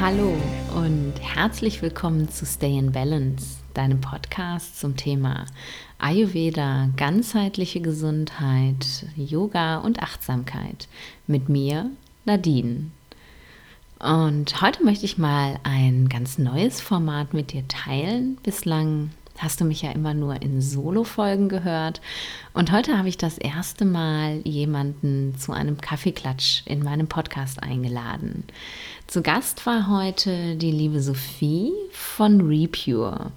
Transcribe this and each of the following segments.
Hallo und herzlich willkommen zu Stay in Balance, deinem Podcast zum Thema Ayurveda, ganzheitliche Gesundheit, Yoga und Achtsamkeit mit mir, Nadine. Und heute möchte ich mal ein ganz neues Format mit dir teilen. Bislang hast du mich ja immer nur in Solo-Folgen gehört. Und heute habe ich das erste Mal jemanden zu einem Kaffeeklatsch in meinem Podcast eingeladen. Zu Gast war heute die liebe Sophie von Repure.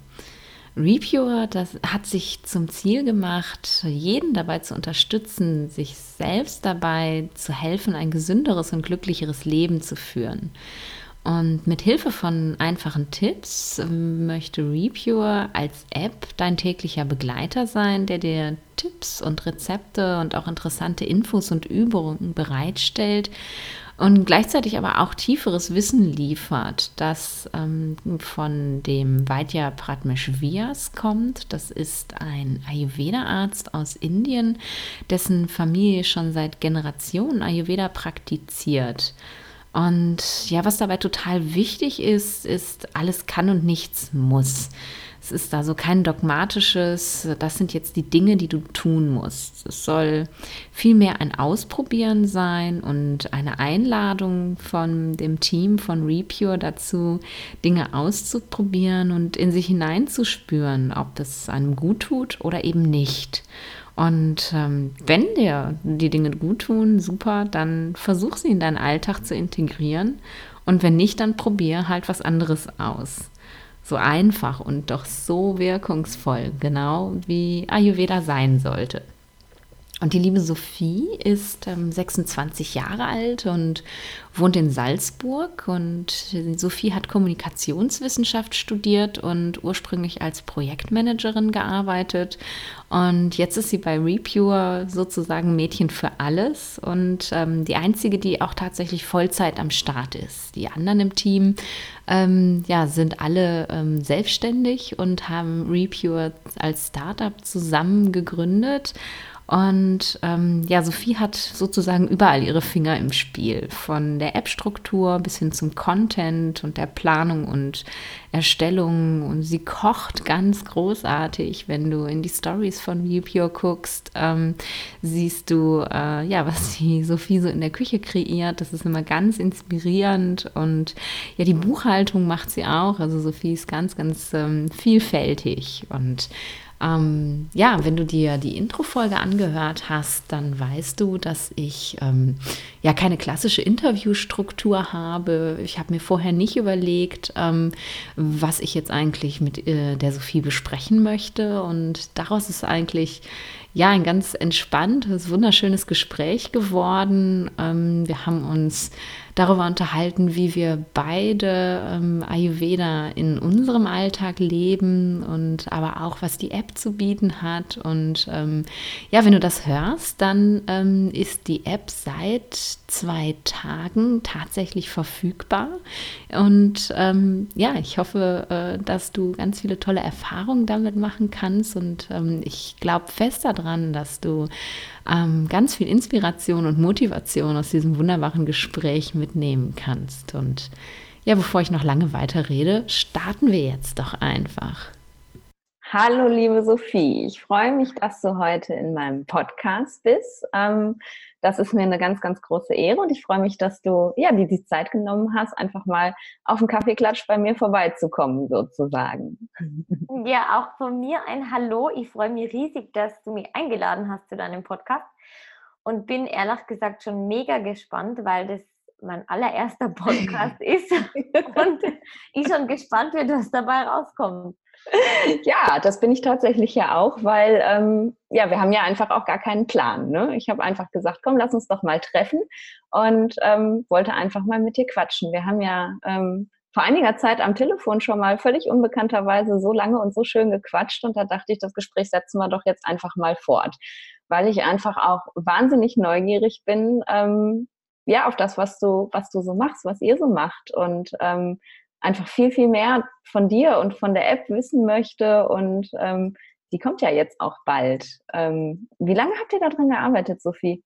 Repure, das hat sich zum Ziel gemacht, jeden dabei zu unterstützen, sich selbst dabei zu helfen, ein gesünderes und glücklicheres Leben zu führen. Und mit Hilfe von einfachen Tipps ähm, möchte Repure als App dein täglicher Begleiter sein, der dir Tipps und Rezepte und auch interessante Infos und Übungen bereitstellt und gleichzeitig aber auch tieferes Wissen liefert, das ähm, von dem Vaidya Pratmesh kommt. Das ist ein Ayurveda-Arzt aus Indien, dessen Familie schon seit Generationen Ayurveda praktiziert. Und ja, was dabei total wichtig ist, ist, alles kann und nichts muss. Es ist da so kein dogmatisches, das sind jetzt die Dinge, die du tun musst. Es soll vielmehr ein Ausprobieren sein und eine Einladung von dem Team von Repure dazu, Dinge auszuprobieren und in sich hineinzuspüren, ob das einem gut tut oder eben nicht. Und ähm, wenn dir die Dinge gut tun, super, dann versuch sie in deinen Alltag zu integrieren. Und wenn nicht, dann probier halt was anderes aus. So einfach und doch so wirkungsvoll, genau wie Ayurveda sein sollte. Und die liebe Sophie ist ähm, 26 Jahre alt und wohnt in Salzburg. Und Sophie hat Kommunikationswissenschaft studiert und ursprünglich als Projektmanagerin gearbeitet. Und jetzt ist sie bei Repure sozusagen Mädchen für alles und ähm, die einzige, die auch tatsächlich Vollzeit am Start ist. Die anderen im Team ähm, ja, sind alle ähm, selbstständig und haben Repure als Startup zusammen gegründet. Und ähm, ja, Sophie hat sozusagen überall ihre Finger im Spiel, von der App-Struktur bis hin zum Content und der Planung und Erstellung. Und sie kocht ganz großartig. Wenn du in die Stories von ViewPure guckst, ähm, siehst du, äh, ja, was die Sophie so in der Küche kreiert. Das ist immer ganz inspirierend. Und ja, die Buchhaltung macht sie auch. Also Sophie ist ganz, ganz ähm, vielfältig und ähm, ja, wenn du dir die Intro-Folge angehört hast, dann weißt du, dass ich ähm, ja keine klassische Interviewstruktur habe. Ich habe mir vorher nicht überlegt, ähm, was ich jetzt eigentlich mit äh, der Sophie besprechen möchte. Und daraus ist eigentlich ja, ein ganz entspanntes, wunderschönes Gespräch geworden. Ähm, wir haben uns darüber unterhalten, wie wir beide ähm, Ayurveda in unserem Alltag leben und aber auch, was die App zu bieten hat. Und ähm, ja, wenn du das hörst, dann ähm, ist die App seit zwei Tagen tatsächlich verfügbar. Und ähm, ja, ich hoffe, äh, dass du ganz viele tolle Erfahrungen damit machen kannst. Und ähm, ich glaube fest daran, daran, dass du ähm, ganz viel Inspiration und Motivation aus diesem wunderbaren Gespräch mitnehmen kannst. Und ja, bevor ich noch lange weiter rede, starten wir jetzt doch einfach. Hallo, liebe Sophie. Ich freue mich, dass du heute in meinem Podcast bist. Ähm, das ist mir eine ganz, ganz große Ehre und ich freue mich, dass du ja dir die Zeit genommen hast, einfach mal auf den Kaffeeklatsch bei mir vorbeizukommen, sozusagen. Ja, auch von mir ein Hallo. Ich freue mich riesig, dass du mich eingeladen hast zu deinem Podcast und bin ehrlich gesagt schon mega gespannt, weil das mein allererster Podcast ist und ich schon gespannt bin, was dabei rauskommt. Ja, das bin ich tatsächlich ja auch, weil ähm, ja, wir haben ja einfach auch gar keinen Plan. Ne? Ich habe einfach gesagt, komm, lass uns doch mal treffen und ähm, wollte einfach mal mit dir quatschen. Wir haben ja ähm, vor einiger Zeit am Telefon schon mal völlig unbekannterweise so lange und so schön gequatscht und da dachte ich, das Gespräch setzen wir doch jetzt einfach mal fort, weil ich einfach auch wahnsinnig neugierig bin, ähm, ja, auf das, was du, was du so machst, was ihr so macht und ähm, einfach viel, viel mehr von dir und von der App wissen möchte. Und ähm, die kommt ja jetzt auch bald. Ähm, wie lange habt ihr daran gearbeitet, Sophie?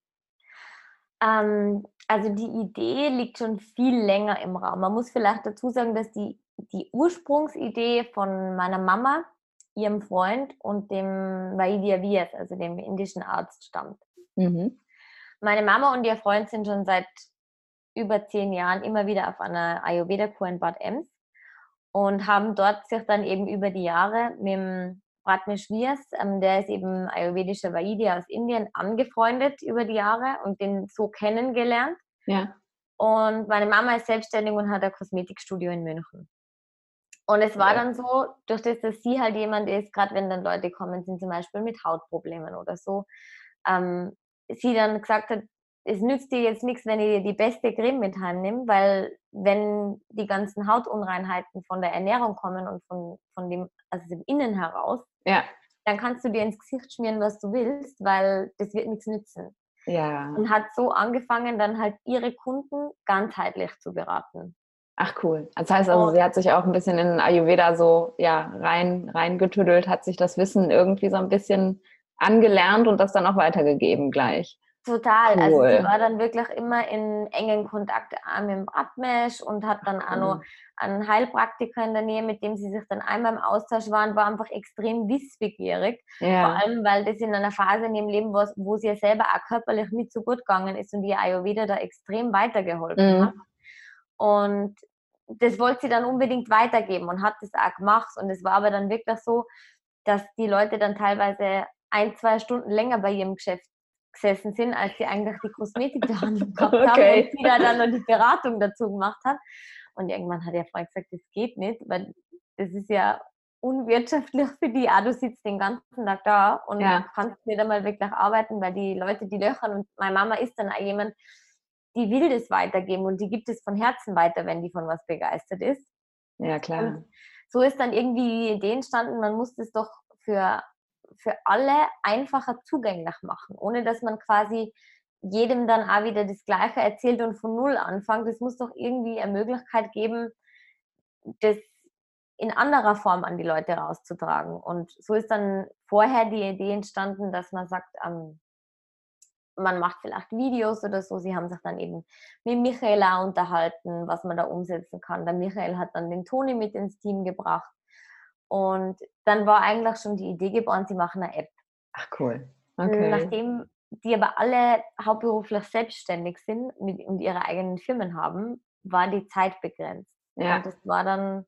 Ähm, also die Idee liegt schon viel länger im Raum. Man muss vielleicht dazu sagen, dass die, die Ursprungsidee von meiner Mama, ihrem Freund und dem Vaidya Vyas, also dem indischen Arzt, stammt. Mhm. Meine Mama und ihr Freund sind schon seit über zehn Jahren immer wieder auf einer Ayurveda-Kur in Bad Ems und haben dort sich dann eben über die Jahre mit dem Pratmesh Vyas, ähm, der ist eben ayurvedischer Vaidya aus Indien, angefreundet über die Jahre und den so kennengelernt. Ja. Und meine Mama ist selbstständig und hat ein Kosmetikstudio in München. Und es war dann so, durch das, dass sie halt jemand ist, gerade wenn dann Leute kommen, sind zum Beispiel mit Hautproblemen oder so, ähm, sie dann gesagt hat, es nützt dir jetzt nichts, wenn ich dir die beste Creme mit heimnehme, weil wenn die ganzen Hautunreinheiten von der Ernährung kommen und von, von dem, also dem Innen heraus, ja. dann kannst du dir ins Gesicht schmieren, was du willst, weil das wird nichts nützen. Ja. Und hat so angefangen, dann halt ihre Kunden ganzheitlich zu beraten. Ach cool. Das heißt also, sie hat sich auch ein bisschen in Ayurveda so ja, rein, reingetüdelt, hat sich das Wissen irgendwie so ein bisschen angelernt und das dann auch weitergegeben gleich. Total. Cool. Also sie war dann wirklich immer in engen Kontakt mit dem Radmesh und hat dann auch noch einen Heilpraktiker in der Nähe, mit dem sie sich dann einmal im Austausch waren, war einfach extrem wissbegierig. Ja. Vor allem, weil das in einer Phase in ihrem Leben war, wo sie ja selber auch körperlich nicht so gut gegangen ist und die Ayurveda da extrem weitergeholfen mhm. hat. Und das wollte sie dann unbedingt weitergeben und hat das auch gemacht. Und es war aber dann wirklich so, dass die Leute dann teilweise ein, zwei Stunden länger bei ihrem Geschäft gesessen sind, als sie eigentlich die Kosmetik da gehabt okay. haben und sie da dann noch die Beratung dazu gemacht hat. Und irgendwann hat der Freund gesagt, das geht nicht, weil das ist ja unwirtschaftlich für die. Ah, du sitzt den ganzen Tag da und ja. kannst nicht einmal wirklich arbeiten, weil die Leute, die löchern und meine Mama ist dann auch jemand, die will das weitergeben und die gibt es von Herzen weiter, wenn die von was begeistert ist. Ja, klar. Und so ist dann irgendwie die Idee entstanden, man muss das doch für für alle einfacher zugänglich machen, ohne dass man quasi jedem dann auch wieder das Gleiche erzählt und von Null anfängt. Es muss doch irgendwie eine Möglichkeit geben, das in anderer Form an die Leute rauszutragen. Und so ist dann vorher die Idee entstanden, dass man sagt, ähm, man macht vielleicht Videos oder so. Sie haben sich dann eben mit Michaela unterhalten, was man da umsetzen kann. Der Michael hat dann den Toni mit ins Team gebracht. Und dann war eigentlich schon die Idee geboren, sie machen eine App. Ach cool. Okay. Nachdem die aber alle hauptberuflich selbstständig sind und ihre eigenen Firmen haben, war die Zeit begrenzt. Ja. Und das war dann,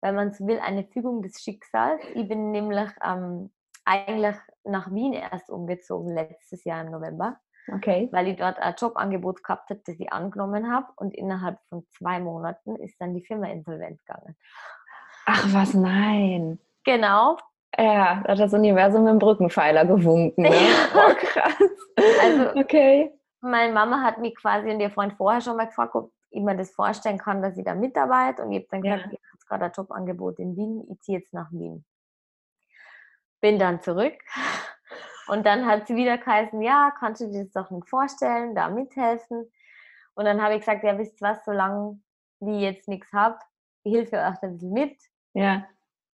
wenn man so will, eine Fügung des Schicksals. Ich bin nämlich ähm, eigentlich nach Wien erst umgezogen, letztes Jahr im November. Okay. Weil ich dort ein Jobangebot gehabt habe, das ich angenommen habe. Und innerhalb von zwei Monaten ist dann die Firma insolvent gegangen. Ach was, nein. Genau. Ja, da hat das Universum im Brückenpfeiler gewunken. Ne? oh, krass. Also, okay. Meine Mama hat mich quasi und ihr Freund vorher schon mal gefragt, ob ich mir das vorstellen kann, dass ich da mitarbeite. Und ich habe dann gesagt, ja. ich habe gerade ein Jobangebot in Wien, ich ziehe jetzt nach Wien. Bin dann zurück. Und dann hat sie wieder geheißen, ja, kannst du dir das doch nicht vorstellen, da mithelfen? Und dann habe ich gesagt, ja, wisst ihr was, solange ich jetzt nichts habe, ich helfe euch ein bisschen mit. Ja.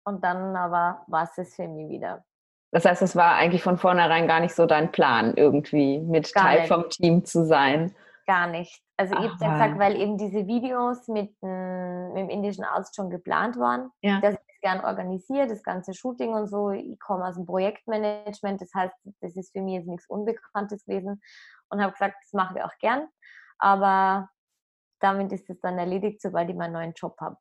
Und dann aber war es es für mich wieder. Das heißt, es war eigentlich von vornherein gar nicht so dein Plan, irgendwie mit gar Teil nicht. vom Team zu sein. Gar nicht. Also ich habe gesagt, weil eben diese Videos mit, mit, dem indischen Arzt schon geplant waren, ja. dass ich das gern organisiere, das ganze Shooting und so. Ich komme aus dem Projektmanagement, das heißt, das ist für mich jetzt nichts Unbekanntes gewesen und habe gesagt, das machen wir auch gern. Aber damit ist es dann erledigt, sobald ich meinen neuen Job habe.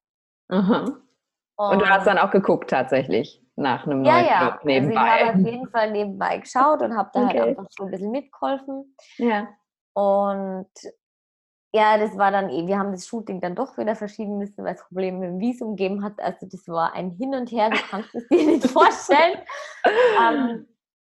Und, und, du hast dann auch geguckt tatsächlich nach einem ja, neuen ja. Job nebenbei. Also ich habe auf jeden Fall nebenbei geschaut und habe da halt okay. halt einfach so ein bisschen mitgeholfen. Ja. Und ja, das war dann eh, wir haben das Shooting dann doch wieder verschieben müssen, weil es Probleme mit dem Visum gegeben hat. Also das war ein Hin und Her, du kannst es dir nicht vorstellen. ähm,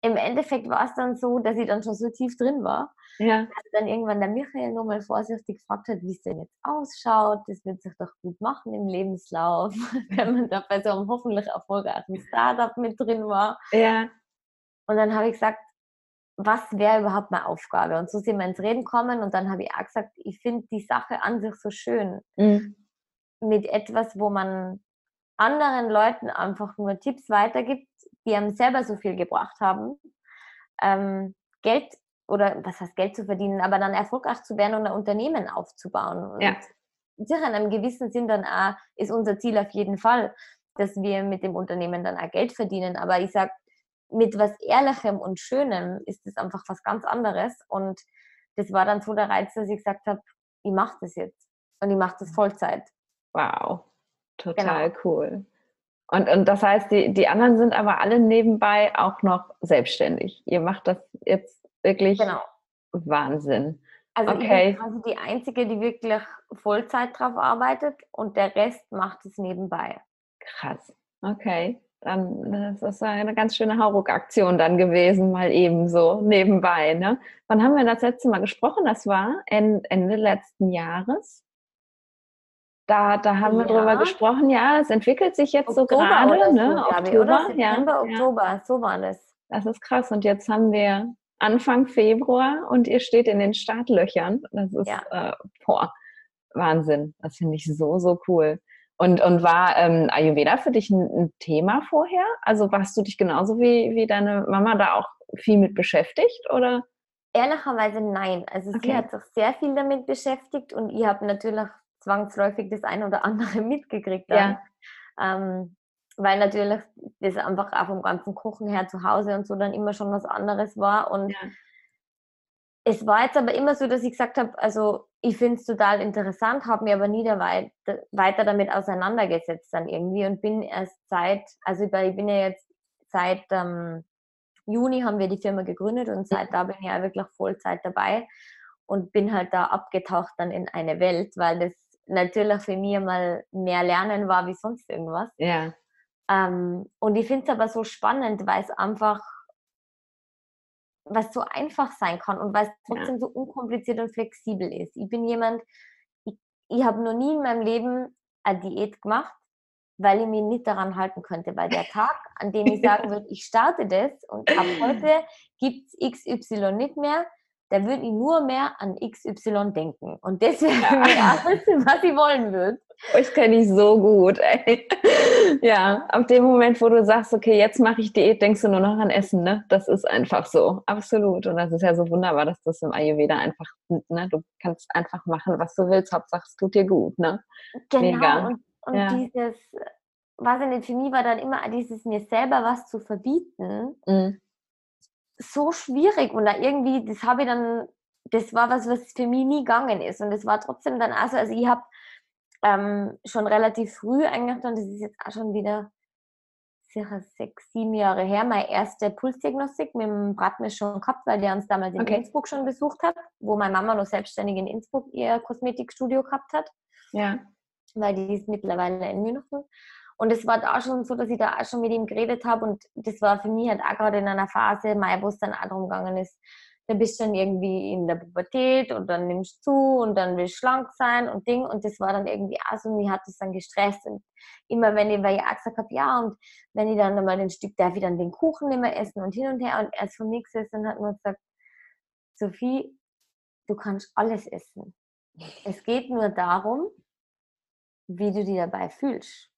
Im Endeffekt war es dann so, dass ich dann schon so tief drin war, ja. Dass dann irgendwann der Michael nochmal vorsichtig gefragt hat, wie es denn jetzt ausschaut. Das wird sich doch gut machen im Lebenslauf, wenn man da bei so einem hoffentlich erfolgreichen Startup mit drin war. Ja. Und dann habe ich gesagt, was wäre überhaupt meine Aufgabe? Und so sind wir ins Reden gekommen und dann habe ich auch gesagt, ich finde die Sache an sich so schön. Mhm. Mit etwas, wo man anderen Leuten einfach nur Tipps weitergibt, die einem selber so viel gebracht haben. Ähm, Geld oder was heißt Geld zu verdienen, aber dann erfolgreich zu werden und ein Unternehmen aufzubauen. Und Ja. sicher in einem gewissen Sinn dann auch, ist unser Ziel auf jeden Fall, dass wir mit dem Unternehmen dann auch Geld verdienen. Aber ich sag, mit was Ehrlichem und Schönem ist das einfach was ganz anderes. Und das war dann so der Reiz, dass ich gesagt habe, ich mache das jetzt. Und ich mache das Vollzeit. Wow, total Genau. cool. Und, und das heißt, die, die anderen sind aber alle nebenbei auch noch selbstständig. Ihr macht das jetzt wirklich Genau. Wahnsinn. Also Okay. ich bin quasi die Einzige, die wirklich Vollzeit drauf arbeitet und der Rest macht es nebenbei. Krass. Okay. Dann das ist eine ganz schöne Hauruck-Aktion dann gewesen, mal eben so nebenbei. Ne? Wann haben wir das letzte Mal gesprochen? Das war en- Ende letzten Jahres. Da, da haben wir drüber Ja. gesprochen, ja, es entwickelt sich jetzt so Oktober gerade, so, ne? ich, oder? Oktober, ja, September, ja. Oktober, so war das. Das ist krass. Und jetzt haben wir Anfang Februar und ihr steht in den Startlöchern. Das ist, Ja. äh, boah, Wahnsinn. Das finde ich so, so cool. Und, und war ähm, Ayurveda für dich ein, ein Thema vorher? Also warst du dich genauso wie, wie deine Mama da auch viel mit beschäftigt? Oder? Ehrlicherweise nein. Also sie Okay. hat sich sehr viel damit beschäftigt und ich habe natürlich zwangsläufig das ein oder andere mitgekriegt. Dann. Ähm, weil natürlich das einfach auch vom ganzen Kochen her zu Hause und so dann immer schon was anderes war. Und Ja. es war jetzt aber immer so, dass ich gesagt habe, also ich finde es total interessant, habe mir aber nie da weit, weiter damit auseinandergesetzt dann irgendwie und bin erst seit, also ich bin ja jetzt seit ähm, Juni haben wir die Firma gegründet und seit da bin ich ja wirklich Vollzeit dabei und bin halt da abgetaucht dann in eine Welt, weil das natürlich für mich mal mehr Lernen war wie sonst irgendwas. Ja. Ähm, und ich finde es aber so spannend, weil es einfach was so einfach sein kann und weil es trotzdem so unkompliziert und flexibel ist. Ich bin jemand, ich, ich habe noch nie in meinem Leben eine Diät gemacht, weil ich mich nicht daran halten könnte. Weil der Tag, an dem ich sagen würde, ich starte das und ab heute gibt es XY nicht mehr, da würde ich nur mehr an XY denken. Und das für mich alles, was ich wollen würde. Euch kenne ich so gut, ey. Ja, ab dem Moment, wo du sagst, okay, jetzt mache ich Diät, denkst du nur noch an Essen, ne? Das ist einfach so, absolut. Und das ist ja so wunderbar, dass das im Ayurveda einfach, ne? Du kannst einfach machen, was du willst, Hauptsache es tut dir gut, ne? Genau. Mega. Und, und Ja. dieses, ich nicht, für mich war dann immer dieses mir selber was zu verbieten, Mhm. So schwierig und da irgendwie, das habe ich dann, das war was, was für mich nie gegangen ist und es war trotzdem dann auch so, also ich habe ähm, schon relativ früh eigentlich dann, das ist jetzt auch schon wieder sicher sechs, sieben Jahre her, meine erste Pulsdiagnostik mit dem Bratmisch schon gehabt, weil der uns damals in Okay. Innsbruck schon besucht hat, wo meine Mama noch selbstständig in Innsbruck ihr Kosmetikstudio gehabt hat Ja, weil die ist mittlerweile in München. Und es war da schon so, dass ich da auch schon mit ihm geredet habe und das war für mich halt auch gerade in einer Phase, wo es dann auch darum gegangen ist, da bist du dann irgendwie in der Pubertät und dann nimmst du zu und dann willst du schlank sein und Ding und das war dann irgendwie auch so, mich hat das dann gestresst und immer wenn ich, weil ich auch gesagt habe, ja und wenn ich dann mal ein Stück, darf ich dann den Kuchen nicht mehr essen und hin und her und er ist von mir gesessen und hat nur gesagt, Sophie, du kannst alles essen. Es geht nur darum, wie du dich dabei fühlst.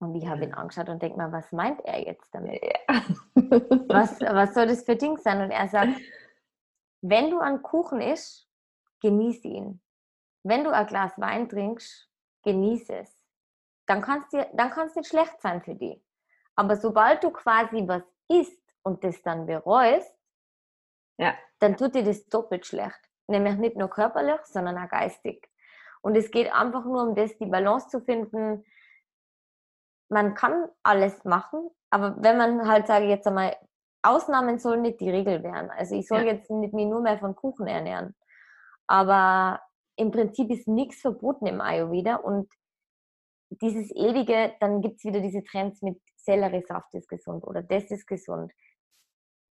Und ich habe ihn angeschaut und denke mal, was meint er jetzt damit? ja. Was, was soll das für Ding sein? Und er sagt, wenn du einen Kuchen isst, genieße ihn. Wenn du ein Glas Wein trinkst, genieße es. Dann kann es dann kann's nicht schlecht sein für dich. Aber sobald du quasi was isst und das dann bereust, Ja. dann tut dir das doppelt schlecht. Nämlich nicht nur körperlich, sondern auch geistig. Und es geht einfach nur um das, die Balance zu finden. Man kann alles machen, aber wenn man halt, sage ich jetzt einmal, Ausnahmen sollen nicht die Regel werden. Also ich soll Ja. jetzt nicht mich nur mehr von Kuchen ernähren. Aber im Prinzip ist nichts verboten im Ayurveda und dieses ewige, dann gibt es wieder diese Trends mit Selleriesaft ist gesund oder das ist gesund.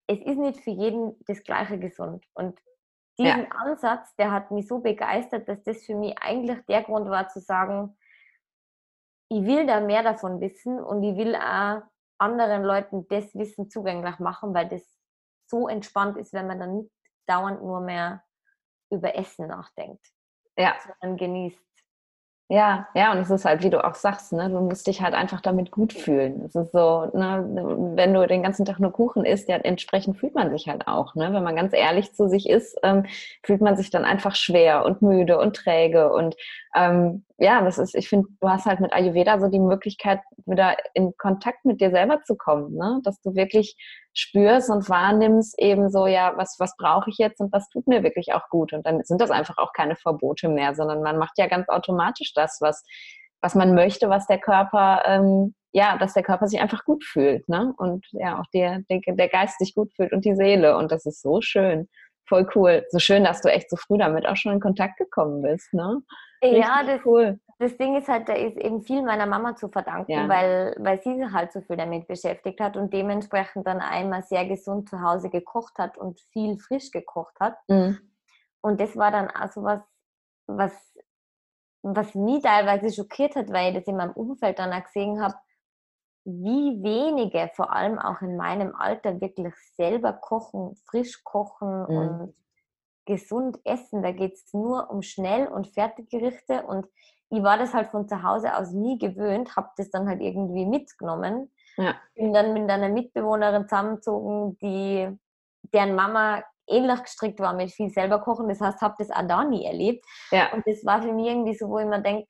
Es ist nicht für jeden das gleiche gesund. Und diesen Ansatz, der hat mich so begeistert, dass das für mich eigentlich der Grund war zu sagen, ich will da mehr davon wissen und ich will auch anderen Leuten das Wissen zugänglich machen, weil das so entspannt ist, wenn man dann nicht dauernd nur mehr über Essen nachdenkt, ja, sondern genießt. Ja, ja, und es ist halt, wie du auch sagst, ne, du musst dich halt einfach damit gut fühlen. Es ist so, ne, wenn du den ganzen Tag nur Kuchen isst, ja, entsprechend fühlt man sich halt auch, ne? Wenn man ganz ehrlich zu sich ist, ähm, fühlt man sich dann einfach schwer und müde und träge. Und ähm, ja, das ist, ich finde, du hast halt mit Ayurveda so die Möglichkeit, wieder in Kontakt mit dir selber zu kommen, ne? Dass du wirklich spürst und wahrnimmst eben so, ja, was, was brauche ich jetzt und was tut mir wirklich auch gut. Und dann sind das einfach auch keine Verbote mehr, sondern man macht ja ganz automatisch das, was, was man möchte, was der Körper, ähm, ja, dass der Körper sich einfach gut fühlt, ne? Und ja, auch der, der, der Geist sich gut fühlt und die Seele. Und das ist so schön. Voll cool. So schön, dass du echt so früh damit auch schon in Kontakt gekommen bist, ne? Richtig ja, das, cool. das Ding ist halt, da ist eben viel meiner Mama zu verdanken, ja. weil, weil sie sich halt so viel damit beschäftigt hat und dementsprechend dann einmal sehr gesund zu Hause gekocht hat und viel frisch gekocht hat. Mhm. Und das war dann also was, was, was mich teilweise schockiert hat, weil ich das in meinem Umfeld dann auch gesehen habe, wie wenige, vor allem auch in meinem Alter, wirklich selber kochen, frisch kochen mhm. und gesund essen. Da geht es nur um schnell und Fertiggerichte und ich war das halt von zu Hause aus nie gewöhnt, habe das dann halt irgendwie mitgenommen. Ja. Bin dann mit einer Mitbewohnerin zusammengezogen, die, deren Mama ähnlich gestrickt war mit viel selber kochen. Das heißt, habe das auch da nie erlebt. Ja. Und das war für mich irgendwie so, wo ich mir denke,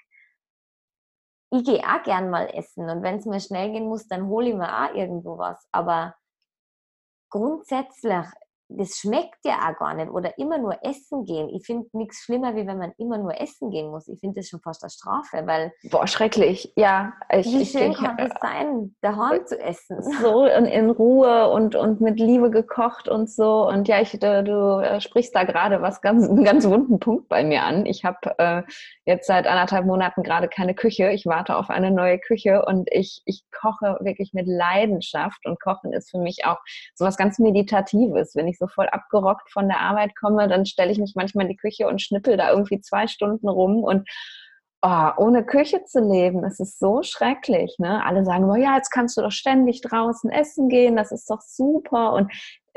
ich gehe auch gern mal essen und wenn es mir schnell gehen muss, dann hole ich mir auch irgendwo was. Aber grundsätzlich das schmeckt ja auch gar nicht. Oder immer nur essen gehen. Ich finde nichts schlimmer, wie wenn man immer nur essen gehen muss. Ich finde das schon fast eine Strafe, weil. Boah, schrecklich. Ja. Ich, wie schön ich, kann es sein, daheim zu essen. So in, in, Ruhe und, und mit Liebe gekocht und so. Und ja, ich, du, du äh, sprichst da gerade was ganz, einen ganz wunden Punkt bei mir an. Ich habe äh, jetzt seit anderthalb Monaten gerade keine Küche. Ich warte auf eine neue Küche und ich, ich koche wirklich mit Leidenschaft. Und Kochen ist für mich auch so was ganz Meditatives. Wenn ich so voll abgerockt von der Arbeit komme, dann stelle ich mich manchmal in die Küche und schnippel da irgendwie zwei Stunden rum und oh, ohne Küche zu leben, das ist so schrecklich. Ne? Alle sagen, oh ja, jetzt kannst du doch ständig draußen essen gehen, das ist doch super. Und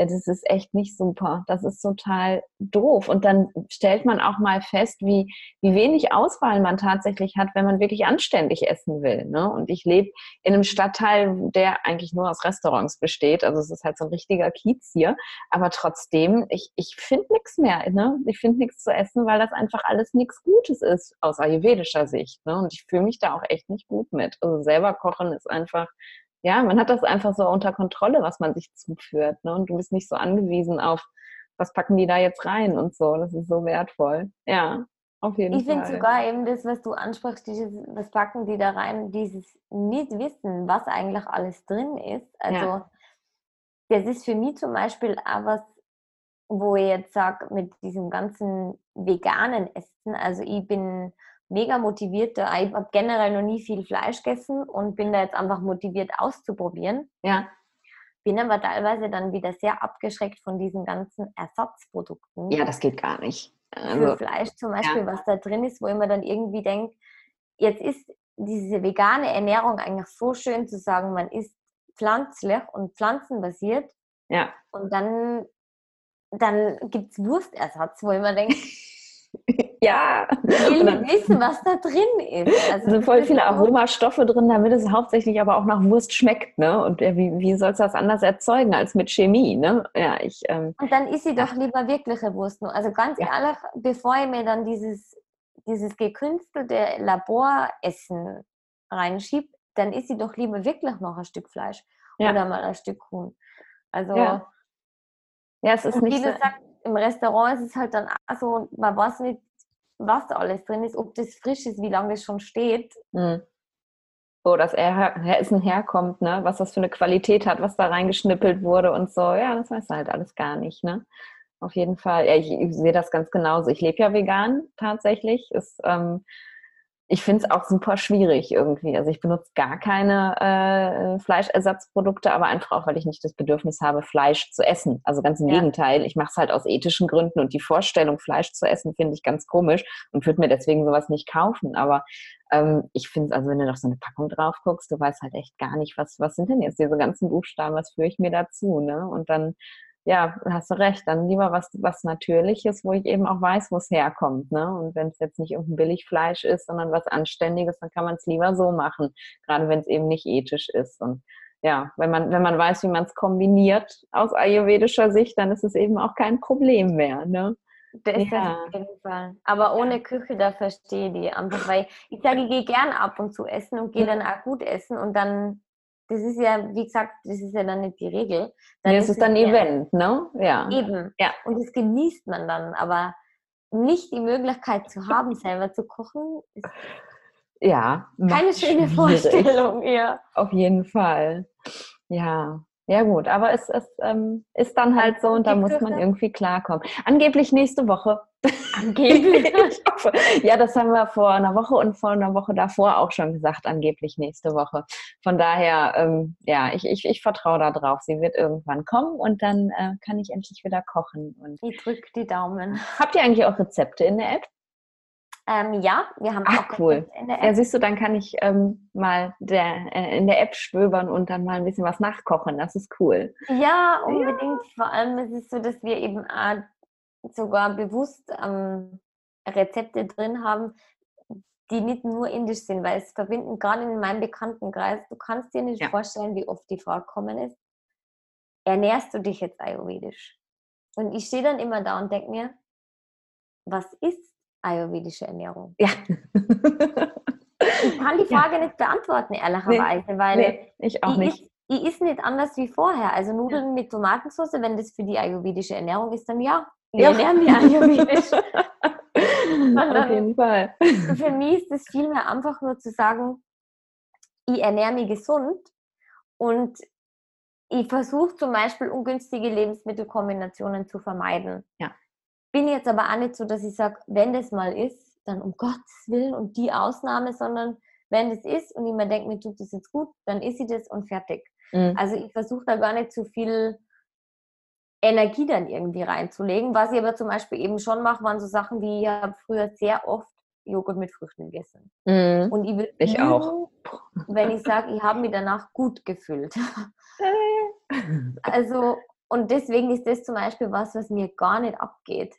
das ist echt nicht super. Das ist total doof. Und dann stellt man auch mal fest, wie, wie wenig Auswahl man tatsächlich hat, wenn man wirklich anständig essen will. Ne? Und ich lebe in einem Stadtteil, der eigentlich nur aus Restaurants besteht. Also es ist halt so ein richtiger Kiez hier. Aber trotzdem, ich, ich finde nichts mehr. Ne? Ich finde nichts zu essen, weil das einfach alles nichts Gutes ist aus ayurvedischer Sicht. Ne? Und ich fühle mich da auch echt nicht gut mit. Also selber kochen ist einfach ja, man hat das einfach so unter Kontrolle, was man sich zuführt. Ne? Und du bist nicht so angewiesen auf, was packen die da jetzt rein und so. Das ist so wertvoll. Ja, auf jeden ich Fall. Ich finde sogar eben das, was du ansprichst, dieses, was packen die da rein, dieses nicht wissen, was eigentlich alles drin ist. Also, ja. das ist für mich zum Beispiel auch was, wo ich jetzt sage, mit diesem ganzen veganen Essen, also ich bin mega motiviert. Ich habe generell noch nie viel Fleisch gegessen und bin da jetzt einfach motiviert auszuprobieren. Ja. Bin aber teilweise dann wieder sehr abgeschreckt von diesen ganzen Ersatzprodukten. Ja, das geht gar nicht. Also, für Fleisch zum Beispiel, ja. was da drin ist, wo ich mir dann irgendwie denke, jetzt ist diese vegane Ernährung eigentlich so schön zu sagen, man isst pflanzlich und pflanzenbasiert. Ja. Und dann, dann gibt es Wurstersatz, wo ich mir denke, ja. Ich will nicht wissen, was da drin ist. Also sind voll viele Aromastoffe drin, damit es hauptsächlich aber auch nach Wurst schmeckt, ne? Und wie, wie sollst du das anders erzeugen als mit Chemie, ne? Ja, ich. Ähm, Und dann isst sie doch lieber wirkliche Wurst. Also ganz ja. ehrlich, bevor ich mir dann dieses, dieses gekünstelte Laboressen reinschiebe, dann isst sie doch lieber wirklich noch ein Stück Fleisch ja. oder mal ein Stück Huhn. Also. Ja. Ja, es ist nicht so. Sagt, im Restaurant ist es halt dann auch so, man weiß nicht, was da alles drin ist, ob das frisch ist, wie lange das schon steht. Mhm. Wo das Essen herkommt, ne? was das für eine Qualität hat, was da reingeschnippelt wurde und so. Ja, das weiß halt alles gar nicht. Ne? Auf jeden Fall. Ja, ich, ich sehe das ganz genauso. Ich lebe ja vegan tatsächlich. Ist, ähm, ich finde es auch super schwierig irgendwie. Also ich benutze gar keine äh, Fleischersatzprodukte, aber einfach auch, weil ich nicht das Bedürfnis habe, Fleisch zu essen. Also ganz im ja. Gegenteil, ich mache es halt aus ethischen Gründen und die Vorstellung, Fleisch zu essen, finde ich ganz komisch und würde mir deswegen sowas nicht kaufen. Aber ähm, ich finde es, also wenn du noch so eine Packung drauf guckst, du weißt halt echt gar nicht, was, was sind denn jetzt diese ganzen Buchstaben, was führe ich mir dazu, ne? Und dann ja, hast du recht, dann lieber was, was Natürliches, wo ich eben auch weiß, wo es herkommt. Ne? Und wenn es jetzt nicht irgendein Billigfleisch ist, sondern was Anständiges, dann kann man es lieber so machen, gerade wenn es eben nicht ethisch ist. Und ja, wenn man, wenn man weiß, wie man es kombiniert aus ayurvedischer Sicht, dann ist es eben auch kein Problem mehr. Ne? Das ist ja. auf jeden Fall. Aber ohne Küche, da verstehe ich die einfach, weil ich sage, ich gehe gern ab und zu essen und gehe dann auch gut essen und dann, das ist ja, wie gesagt, das ist ja dann nicht die Regel. Dann nee, ist es dann ein Event, ne? Ja. Eben. Ja. Und das genießt man dann, aber nicht die Möglichkeit zu haben, selber zu kochen, ist ja, keine schöne schwierig. Vorstellung, ja. Auf jeden Fall. Ja, ja gut, aber es, es ähm, ist dann halt so und da muss man irgendwie klarkommen. Angeblich nächste Woche. Angeblich? ja, das haben wir vor einer Woche und vor einer Woche davor auch schon gesagt, angeblich nächste Woche. Von daher, ähm, ja, ich, ich, ich vertraue da drauf. Sie wird irgendwann kommen und dann äh, kann ich endlich wieder kochen. Und ich drücke die Daumen. Habt ihr eigentlich auch Rezepte in der App? Ähm, ja, wir haben Ach, auch cool. in der App. Ja, siehst du, dann kann ich ähm, mal der, äh, in der App stöbern und dann mal ein bisschen was nachkochen. Das ist cool. Ja, unbedingt. Ja. Vor allem ist es so, dass wir eben äh, sogar bewusst ähm, Rezepte drin haben, die nicht nur indisch sind, weil es verbinden gerade in meinem Bekanntenkreis, du kannst dir nicht ja. vorstellen, wie oft die Frage gekommen ist, ernährst du dich jetzt ayurvedisch? Und ich stehe dann immer da und denke mir, was ist ayurvedische Ernährung? Ja. ich kann die Frage ja. nicht beantworten, ehrlicherweise, nee, weil nee, ich auch nicht. Ist, die ist nicht anders wie vorher. Also Nudeln ja. mit Tomatensauce, wenn das für die ayurvedische Ernährung ist, dann ja, wir ja. ernähren die ayurvedisch. Auf jeden Fall. Für mich ist es vielmehr einfach nur zu sagen, ich ernähre mich gesund und ich versuche zum Beispiel ungünstige Lebensmittelkombinationen zu vermeiden. Ja bin jetzt aber auch nicht so, dass ich sage, wenn das mal ist, dann um Gottes Willen und die Ausnahme, sondern wenn das ist und ich mir denke, mir tut das jetzt gut, dann ist sie das und fertig. Mhm. Also ich versuche da gar nicht zu viel Energie dann irgendwie reinzulegen. Was ich aber zum Beispiel eben schon mache, waren so Sachen wie, ich habe früher sehr oft Joghurt mit Früchten gegessen. Mhm. Und ich, will ich lügen, auch. Wenn ich sage, ich habe mich danach gut gefühlt. also, und deswegen ist das zum Beispiel was, was mir gar nicht abgeht.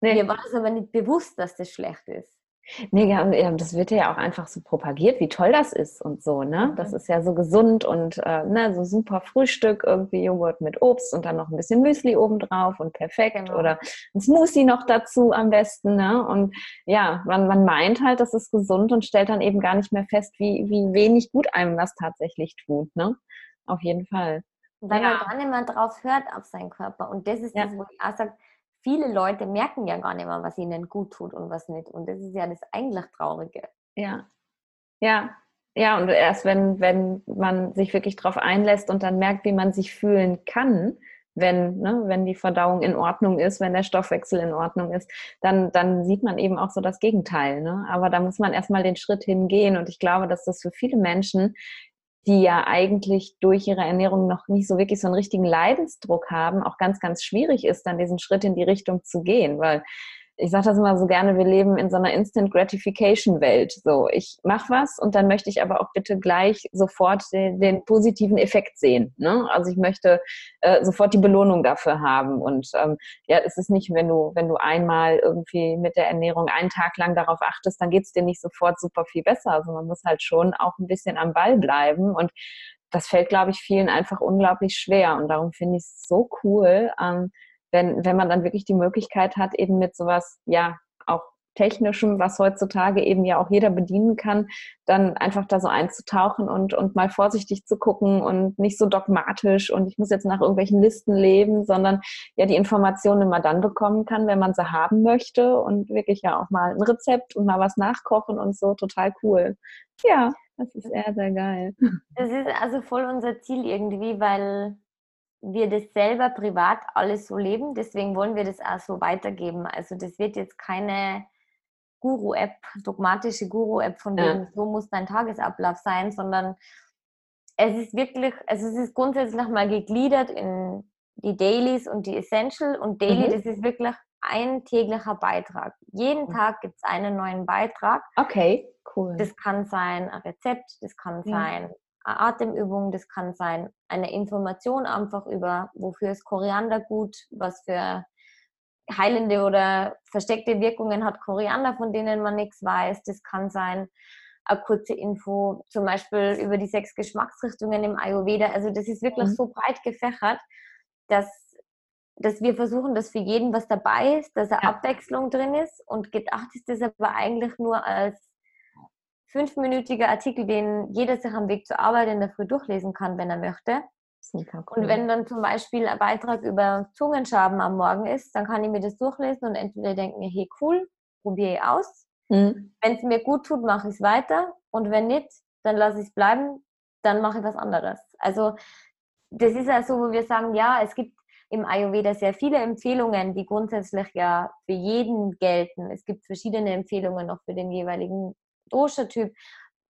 Nee. Mir war es aber nicht bewusst, dass das schlecht ist. Nee, ja, das wird ja auch einfach so propagiert, wie toll das ist und so, ne? Das mhm. ist ja so gesund und äh, ne, so super Frühstück, irgendwie Joghurt mit Obst und dann noch ein bisschen Müsli obendrauf und perfekt genau. oder ein Smoothie noch dazu am besten, ne? Und ja, man, man meint halt, das ist gesund und stellt dann eben gar nicht mehr fest, wie, wie wenig gut einem das tatsächlich tut, ne? Auf jeden Fall. Weil ja. man gar nicht mehr drauf hört auf seinen Körper. Und das ist ja. das, wo ich auch sage, viele Leute merken ja gar nicht mehr, was ihnen gut tut und was nicht. Und das ist ja das eigentlich Traurige. Ja. Ja. Ja, und erst wenn, wenn man sich wirklich darauf einlässt und dann merkt, wie man sich fühlen kann, wenn, ne, wenn die Verdauung in Ordnung ist, wenn der Stoffwechsel in Ordnung ist, dann, dann sieht man eben auch so das Gegenteil. Ne? Aber da muss man erstmal den Schritt hingehen. Und ich glaube, dass das für viele Menschen die ja eigentlich durch ihre Ernährung noch nicht so wirklich so einen richtigen Leidensdruck haben, auch ganz, ganz schwierig ist, dann diesen Schritt in die Richtung zu gehen, weil ich sage das immer so gerne, wir leben in so einer Instant Gratification Welt. So, ich mache was und dann möchte ich aber auch bitte gleich sofort den, den positiven Effekt sehen. Ne? Also ich möchte äh, sofort die Belohnung dafür haben. Und ähm, ja, es ist nicht, wenn du, wenn du einmal irgendwie mit der Ernährung einen Tag lang darauf achtest, dann geht es dir nicht sofort super viel besser. Also man muss halt schon auch ein bisschen am Ball bleiben und das fällt, glaube ich, vielen einfach unglaublich schwer. Und darum finde ich es so cool, ähm, wenn, wenn man dann wirklich die Möglichkeit hat, eben mit sowas, ja, auch Technischem, was heutzutage eben ja auch jeder bedienen kann, dann einfach da so einzutauchen und, und mal vorsichtig zu gucken und nicht so dogmatisch und ich muss jetzt nach irgendwelchen Listen leben, sondern ja die Informationen immer dann bekommen kann, wenn man sie haben möchte und wirklich ja auch mal ein Rezept und mal was nachkochen und so, total cool. Ja, das ist sehr, sehr geil. Das ist also voll unser Ziel irgendwie, weil wir das selber privat alles so leben. Deswegen wollen wir das auch so weitergeben. Also das wird jetzt keine Guru-App, dogmatische Guru-App von dem, ja. so muss dein Tagesablauf sein, sondern es ist wirklich, also es ist grundsätzlich mal gegliedert in die Dailies und die Essential und Daily, mhm. das ist wirklich ein täglicher Beitrag. Jeden Tag gibt es einen neuen Beitrag. Okay, cool. Das kann sein ein Rezept, das kann sein Atemübung, das kann sein eine Information einfach über, wofür ist Koriander gut, was für heilende oder versteckte Wirkungen hat Koriander, von denen man nichts weiß. Das kann sein eine kurze Info, zum Beispiel über die sechs Geschmacksrichtungen im Ayurveda. Also das ist wirklich mhm. so breit gefächert, dass, dass wir versuchen, dass für jeden was dabei ist, dass eine ja. Abwechslung drin ist. Und gedacht ist das aber eigentlich nur als fünfminütiger Artikel, den jeder sich am Weg zur Arbeit in der Früh durchlesen kann, wenn er möchte. Cool. Und wenn dann zum Beispiel ein Beitrag über Zungenschaben am Morgen ist, dann kann ich mir das durchlesen und entweder denke mir, hey cool, probiere ich aus. Mhm. Wenn es mir gut tut, mache ich es weiter. Und wenn nicht, dann lasse ich es bleiben, dann mache ich was anderes. Also das ist ja so, wo wir sagen, ja, es gibt im Ayurveda sehr viele Empfehlungen, die grundsätzlich ja für jeden gelten. Es gibt verschiedene Empfehlungen noch für den jeweiligen Dosha-Typ.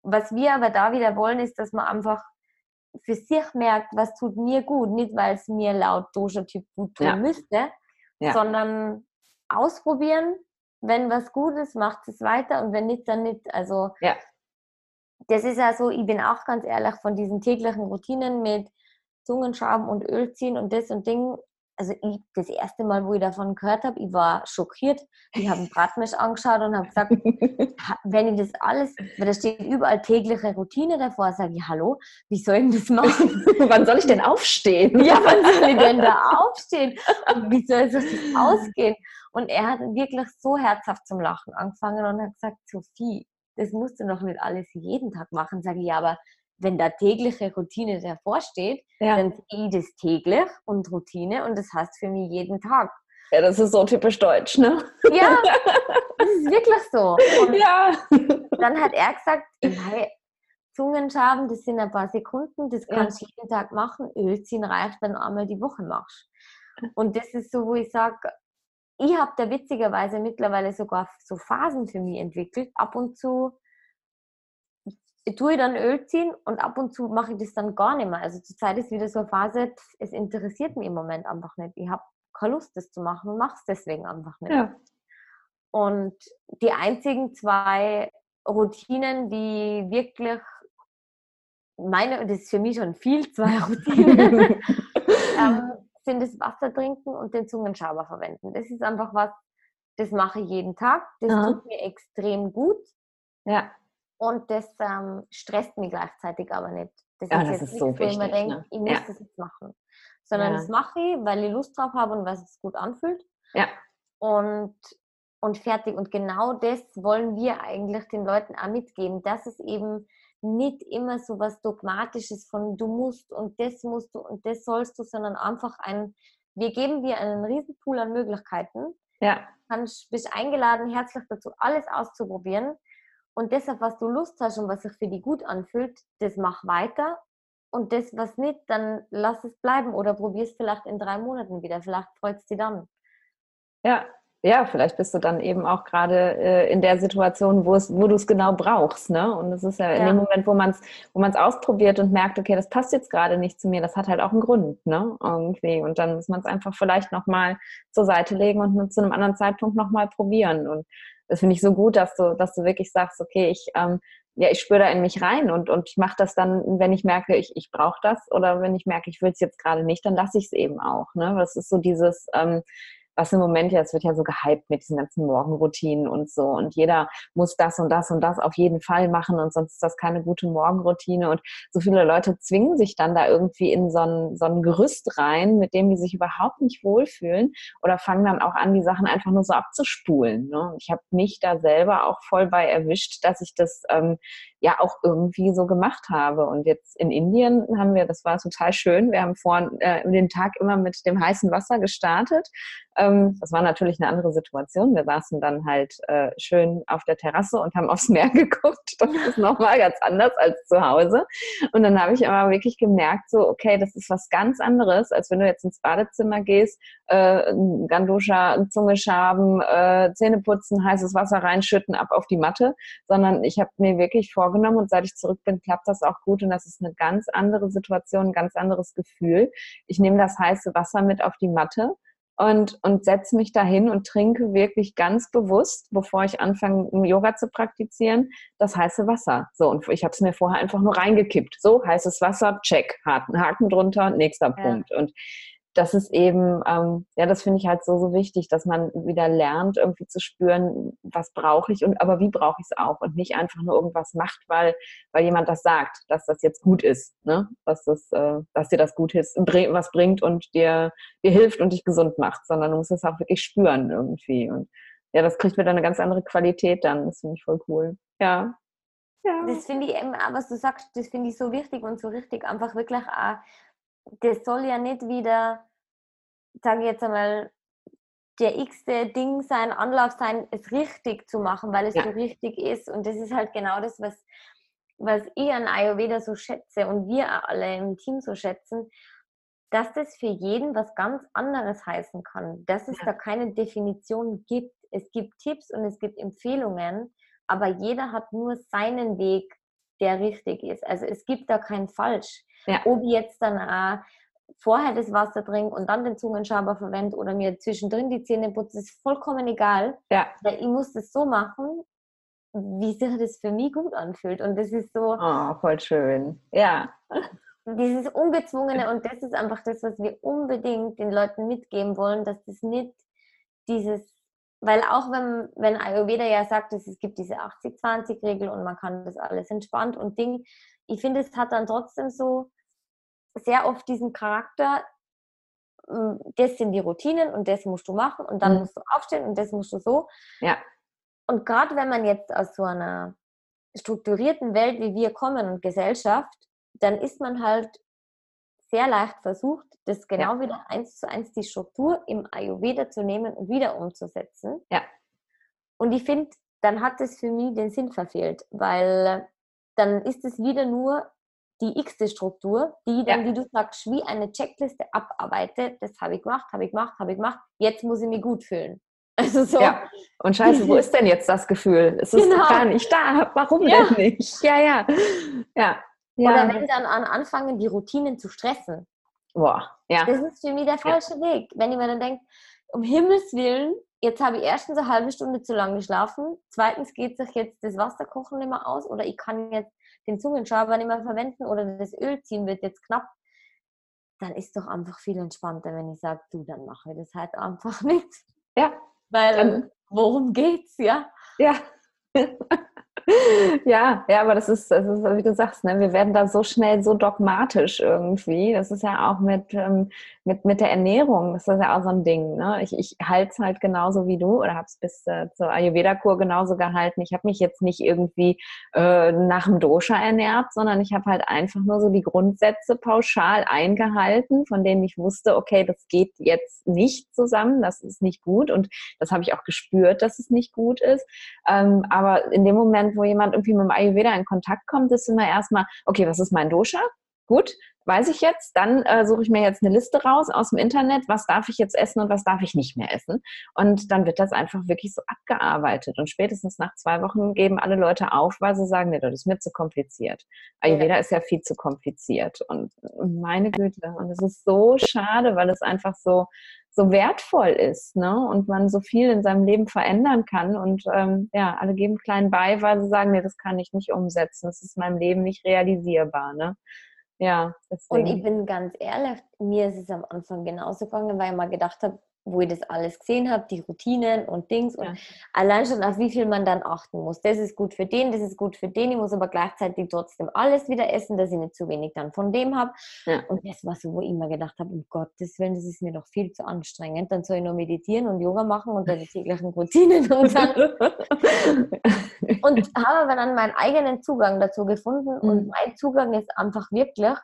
Was wir aber da wieder wollen, ist, dass man einfach für sich merkt, was tut mir gut, nicht weil es mir laut Dosha-Typ gut tun ja. müsste, ja. sondern ausprobieren, wenn was gut ist, macht es weiter und wenn nicht, dann nicht. Also ja. das ist ja so, ich bin auch ganz ehrlich von diesen täglichen Routinen mit Zungenschaben und Öl ziehen und das und Ding. Also ich, das erste Mal, wo ich davon gehört habe, ich war schockiert. Ich habe einen Bratmisch angeschaut und habe gesagt, wenn ich das alles, weil da steht überall tägliche Routine davor, sage ich, hallo, wie soll ich das machen? wann soll ich denn aufstehen? Ja, wann soll ich denn da aufstehen? Und wie soll das ausgehen? Und er hat wirklich so herzhaft zum Lachen angefangen und hat gesagt, Sophie, das musst du noch nicht alles jeden Tag machen. Sage ich, ja, aber wenn da tägliche Routine davor steht, ja. dann sehe ich das täglich und Routine und das heißt für mich jeden Tag. Ja, das ist so typisch deutsch, ne? Ja, das ist wirklich so. Und ja. Dann hat er gesagt, hey, Zungenschaben, das sind ein paar Sekunden, das kannst du ja. jeden Tag machen. Öl ziehen reicht, wenn du einmal die Woche machst. Und das ist so, wo ich sage, ich habe da witzigerweise mittlerweile sogar so Phasen für mich entwickelt. Ab und zu tue ich dann Öl ziehen und ab und zu mache ich das dann gar nicht mehr. Also zurzeit ist wieder so eine Phase, es interessiert mich im Moment einfach nicht. Ich habe keine Lust, das zu machen und mache es deswegen einfach nicht. Ja. Und die einzigen zwei Routinen, die wirklich meine, das ist für mich schon viel, zwei Routinen, ähm, sind das Wasser trinken und den Zungenschaber verwenden. Das ist einfach was, das mache ich jeden Tag. Das Aha. tut mir extrem gut. Ja. Und das ähm, stresst mich gleichzeitig aber nicht. Das ja, ist das jetzt ist nichts, so wichtig, ich mir denke, ne? ich muss ja. das jetzt machen. Sondern ja. das mache ich, weil ich Lust drauf habe und weil es gut anfühlt. Ja. Und, und fertig. Und genau das wollen wir eigentlich den Leuten auch mitgeben, dass es eben nicht immer so was Dogmatisches von du musst und das musst du und das sollst du, sondern einfach ein, wir geben dir einen riesen Pool an Möglichkeiten. Ja. Kannst, bist eingeladen, herzlich dazu, alles auszuprobieren. Und auf was du Lust hast und was sich für dich gut anfühlt, das mach weiter. Und das, was nicht, dann lass es bleiben oder probier es vielleicht in drei Monaten wieder. Vielleicht freut es dich dann. Ja, ja, vielleicht bist du dann eben auch gerade äh, in der Situation, wo es, wo du es genau brauchst, ne? Und es ist ja, ja, in dem Moment, wo man es, wo man es ausprobiert und merkt, okay, das passt jetzt gerade nicht zu mir, das hat halt auch einen Grund, ne? Irgendwie. Und dann muss man es einfach vielleicht nochmal zur Seite legen und zu einem anderen Zeitpunkt nochmal probieren. Und das finde ich so gut, dass du, dass du wirklich sagst, okay, ich, ähm, ja, ich spüre da in mich rein und, und ich mache das dann, wenn ich merke, ich, ich brauche das oder wenn ich merke, ich will es jetzt gerade nicht, dann lasse ich es eben auch. Ne? Das ist so dieses, ähm, was im Moment ja, es wird ja so gehypt mit diesen ganzen Morgenroutinen und so und jeder muss das und das und das auf jeden Fall machen und sonst ist das keine gute Morgenroutine und so viele Leute zwingen sich dann da irgendwie in so ein, so ein Gerüst rein, mit dem die sich überhaupt nicht wohlfühlen oder fangen dann auch an, die Sachen einfach nur so abzuspulen. Ne? Ich habe mich da selber auch voll bei erwischt, dass ich das ähm, ja auch irgendwie so gemacht habe. Und jetzt in Indien haben wir, das war total schön, wir haben vor äh, den Tag immer mit dem heißen Wasser gestartet. Ähm, das war natürlich eine andere Situation. Wir saßen dann halt äh, schön auf der Terrasse und haben aufs Meer geguckt. Das ist nochmal ganz anders als zu Hause. Und dann habe ich aber wirklich gemerkt, so, okay, das ist was ganz anderes, als wenn du jetzt ins Badezimmer gehst, äh, Ganduscha, Zunge schaben, äh, Zähne putzen, heißes Wasser reinschütten, ab auf die Matte, sondern ich habe mir wirklich vor vorgenommen und seit ich zurück bin, klappt das auch gut und das ist eine ganz andere Situation, ein ganz anderes Gefühl. Ich nehme das heiße Wasser mit auf die Matte und, und setze mich dahin und trinke wirklich ganz bewusst, bevor ich anfange, Yoga zu praktizieren, das heiße Wasser. So, und ich habe es mir vorher einfach nur reingekippt. So, heißes Wasser, check, Haken, Haken drunter, nächster ja. Punkt. Und das ist eben, ähm, ja, das finde ich halt so, so wichtig, dass man wieder lernt, irgendwie zu spüren, was brauche ich und aber wie brauche ich es auch und nicht einfach nur irgendwas macht, weil, weil jemand das sagt, dass das jetzt gut ist, ne? dass, das, äh, dass dir das gut ist, was bringt und dir, dir hilft und dich gesund macht, sondern du musst es auch wirklich spüren irgendwie. Und ja, das kriegt wieder eine ganz andere Qualität dann. Das finde ich voll cool. Ja. ja. Das finde ich eben, was du sagst, das finde ich so wichtig und so richtig, einfach wirklich auch das soll ja nicht wieder, sage ich jetzt einmal, der x-te Ding sein, Anlauf sein, es richtig zu machen, weil es ja. so richtig ist. Und das ist halt genau das, was, was ich an Ayurveda so schätze und wir alle im Team so schätzen, dass das für jeden was ganz anderes heißen kann, dass es ja. da keine Definition gibt. Es gibt Tipps und es gibt Empfehlungen, aber jeder hat nur seinen Weg, der richtig ist. Also es gibt da kein Falsch. Ja. Ob ich jetzt dann auch vorher das Wasser trinke und dann den Zungenschaber verwende oder mir zwischendrin die Zähne putze, ist vollkommen egal. Ja. Weil ich muss das so machen, wie sich das für mich gut anfühlt. Und das ist so. Oh, voll schön. Ja. Dieses Ungezwungene und das ist einfach das, was wir unbedingt den Leuten mitgeben wollen, dass das nicht dieses weil auch wenn, wenn Ayurveda ja sagt, dass es gibt diese 80-20-Regel und man kann das alles entspannt und Ding, ich finde, es hat dann trotzdem so sehr oft diesen Charakter, hm, das sind die Routinen und das musst du machen und dann mhm. musst du aufstehen und das musst du so. Ja. Und gerade wenn man jetzt aus so einer strukturierten Welt wie wir kommen und Gesellschaft, dann ist man halt sehr leicht versucht, das genau ja. wieder eins zu eins die Struktur im Ayurveda zu nehmen und wieder umzusetzen. Ja. Und ich finde, dann hat es für mich den Sinn verfehlt, weil dann ist es wieder nur die x-te Struktur, die dann, ja. wie du sagst, wie eine Checkliste abarbeitet. Das habe ich gemacht, habe ich gemacht, habe ich gemacht. Jetzt muss ich mich gut fühlen. Also so. Ja. Und scheiße, wo ist denn jetzt das Gefühl? Es ist genau. gar nicht da. Warum ja. denn nicht? Ja, ja. Ja. Oder wenn dann an anfangen, die Routinen zu stressen. Boah, ja. Das ist für mich der falsche. Weg. Wenn ich mir dann denke, um Himmels Willen, jetzt habe ich erstens eine halbe Stunde zu lange geschlafen, zweitens geht sich jetzt das Wasserkochen nicht mehr aus oder ich kann jetzt den Zungenschaber nicht mehr verwenden oder das Öl ziehen wird jetzt knapp, dann ist doch einfach viel entspannter, wenn ich sage, du, dann mache ich das halt einfach nicht. Ja. Weil, ähm, worum geht's, ja? Ja. ja, ja, aber das ist, das ist, wie du sagst, ne, wir werden da so schnell so dogmatisch irgendwie. Das ist ja auch mit, ähm, mit, mit der Ernährung, das ist ja auch so ein Ding. Ne? Ich, ich halte es halt genauso wie du oder habe es bis äh, zur Ayurveda-Kur genauso gehalten. Ich habe mich jetzt nicht irgendwie äh, nach dem Dosha ernährt, sondern ich habe halt einfach nur so die Grundsätze pauschal eingehalten, von denen ich wusste, okay, das geht jetzt nicht zusammen, das ist nicht gut und das habe ich auch gespürt, dass es nicht gut ist. Ähm, aber in dem Moment, wo jemand irgendwie mit dem Ayurveda in Kontakt kommt, ist immer erstmal, okay, was ist mein Dosha? Gut, weiß ich jetzt. Dann äh, suche ich mir jetzt eine Liste raus aus dem Internet, was darf ich jetzt essen und was darf ich nicht mehr essen. Und dann wird das einfach wirklich so abgearbeitet. Und spätestens nach zwei Wochen geben alle Leute auf, weil sie sagen, nee, das ist mir zu kompliziert. Ayurveda ja. ist ja viel zu kompliziert. Und meine Güte. Und es ist so schade, weil es einfach so so wertvoll ist ne? und man so viel in seinem Leben verändern kann. Und ähm, ja, alle geben klein bei, weil sie sagen, nee, das kann ich nicht umsetzen, das ist in meinem Leben nicht realisierbar. Ne? Ja, deswegen. Und ich bin ganz ehrlich, mir ist es am Anfang genauso gegangen, weil ich mal gedacht habe, wo ich das alles gesehen habe, die Routinen und Dings und ja. allein schon auf wie viel man dann achten muss. Das ist gut für den, das ist gut für den. Ich muss aber gleichzeitig trotzdem alles wieder essen, dass ich nicht zu wenig dann von dem habe. Ja. Und das war so, wo ich immer gedacht habe, um Gottes Willen, das ist mir doch viel zu anstrengend. Dann soll ich nur meditieren und Yoga machen und dann die täglichen Routinen und dann und habe aber dann meinen eigenen Zugang dazu gefunden mhm. und mein Zugang ist einfach wirklich,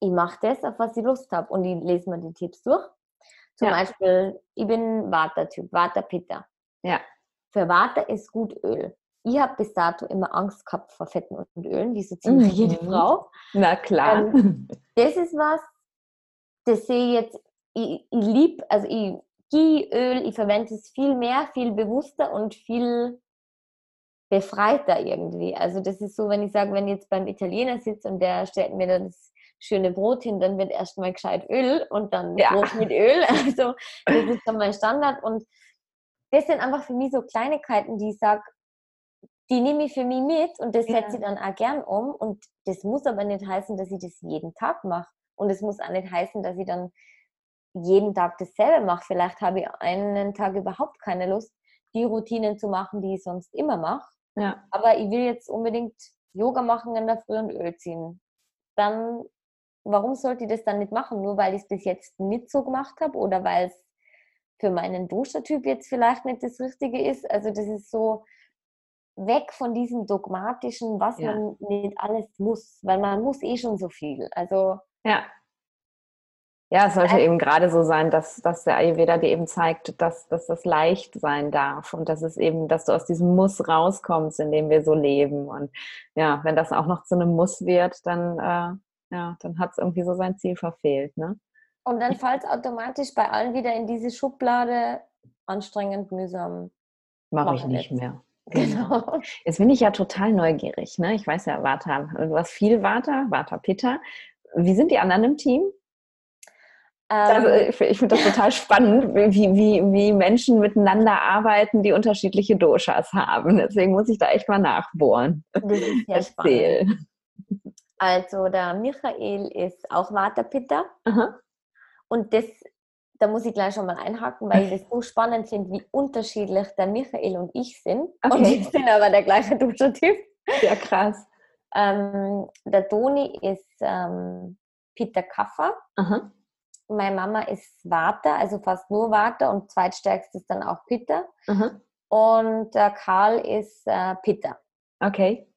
ich mache das, auf was ich Lust habe und ich lese mir die Tipps durch zum ja. Beispiel, ich bin Vata-Typ, Vata-Pitta. Ja. Für Vata ist gut Öl. Ich habe bis dato immer Angst gehabt vor Fetten und Ölen, wie so ziemlich mhm. jede Frau. Na klar. Ähm, das ist was, das sehe ich jetzt, ich, ich liebe, also ich Öl, ich verwende es viel mehr, viel bewusster und viel befreiter irgendwie. Also das ist so, wenn ich sage, wenn ich jetzt beim Italiener sitze und der stellt mir das schöne Brot hin, dann wird erstmal gescheit Öl und dann Ja. Brot mit Öl. Also das ist dann mein Standard. Und das sind einfach für mich so Kleinigkeiten, die ich sage, die nehme ich für mich mit und das Ja. setze ich dann auch gern um. Und das muss aber nicht heißen, dass ich das jeden Tag mache. Und es muss auch nicht heißen, dass ich dann jeden Tag dasselbe mache. Vielleicht habe ich einen Tag überhaupt keine Lust, die Routinen zu machen, die ich sonst immer mache. Ja. Aber ich will jetzt unbedingt Yoga machen in der Früh und Öl ziehen. Dann, warum sollte ich das dann nicht machen? Nur weil ich es bis jetzt nicht so gemacht habe oder weil es für meinen Dosha-Typ jetzt vielleicht nicht das Richtige ist. Also das ist so weg von diesem dogmatischen, was Ja. man nicht alles muss, weil man muss eh schon so viel. Also Ja. Ja, es sollte eben gerade so sein, dass, dass der Ayurveda dir eben zeigt, dass, dass das leicht sein darf und dass es eben, dass du aus diesem Muss rauskommst, in dem wir so leben. Und ja, wenn das auch noch zu einem Muss wird, dann, äh, ja, dann hat es irgendwie so sein Ziel verfehlt. Ne? und dann fällt es automatisch bei allen wieder in diese Schublade anstrengend, mühsam. Mache ich nicht jetzt. mehr. Genau. Jetzt bin ich ja total neugierig. Ne? Ich weiß ja, Vata, du hast viel Vata, Vata Pitta. Wie sind die anderen im Team? Also, Ähm, ich ich finde das total spannend, wie, wie, wie Menschen miteinander arbeiten, die unterschiedliche Doshas haben. Deswegen muss ich da echt mal nachbohren. das ist sehr spannend. Also der Michael ist auch Aha. und das, da muss ich gleich schon mal einhaken, weil ich das so spannend finde, wie unterschiedlich der Michael und ich sind. Und Okay. wir sind aber der gleiche Duschertyp. Ja, krass. Ähm, der Toni ist ähm, Pitta Kapha. Aha. Meine Mama ist Vata, also fast nur Vata und zweitstärkstes dann auch Pitta. Aha. Und der Karl ist äh, Pitta. Okay.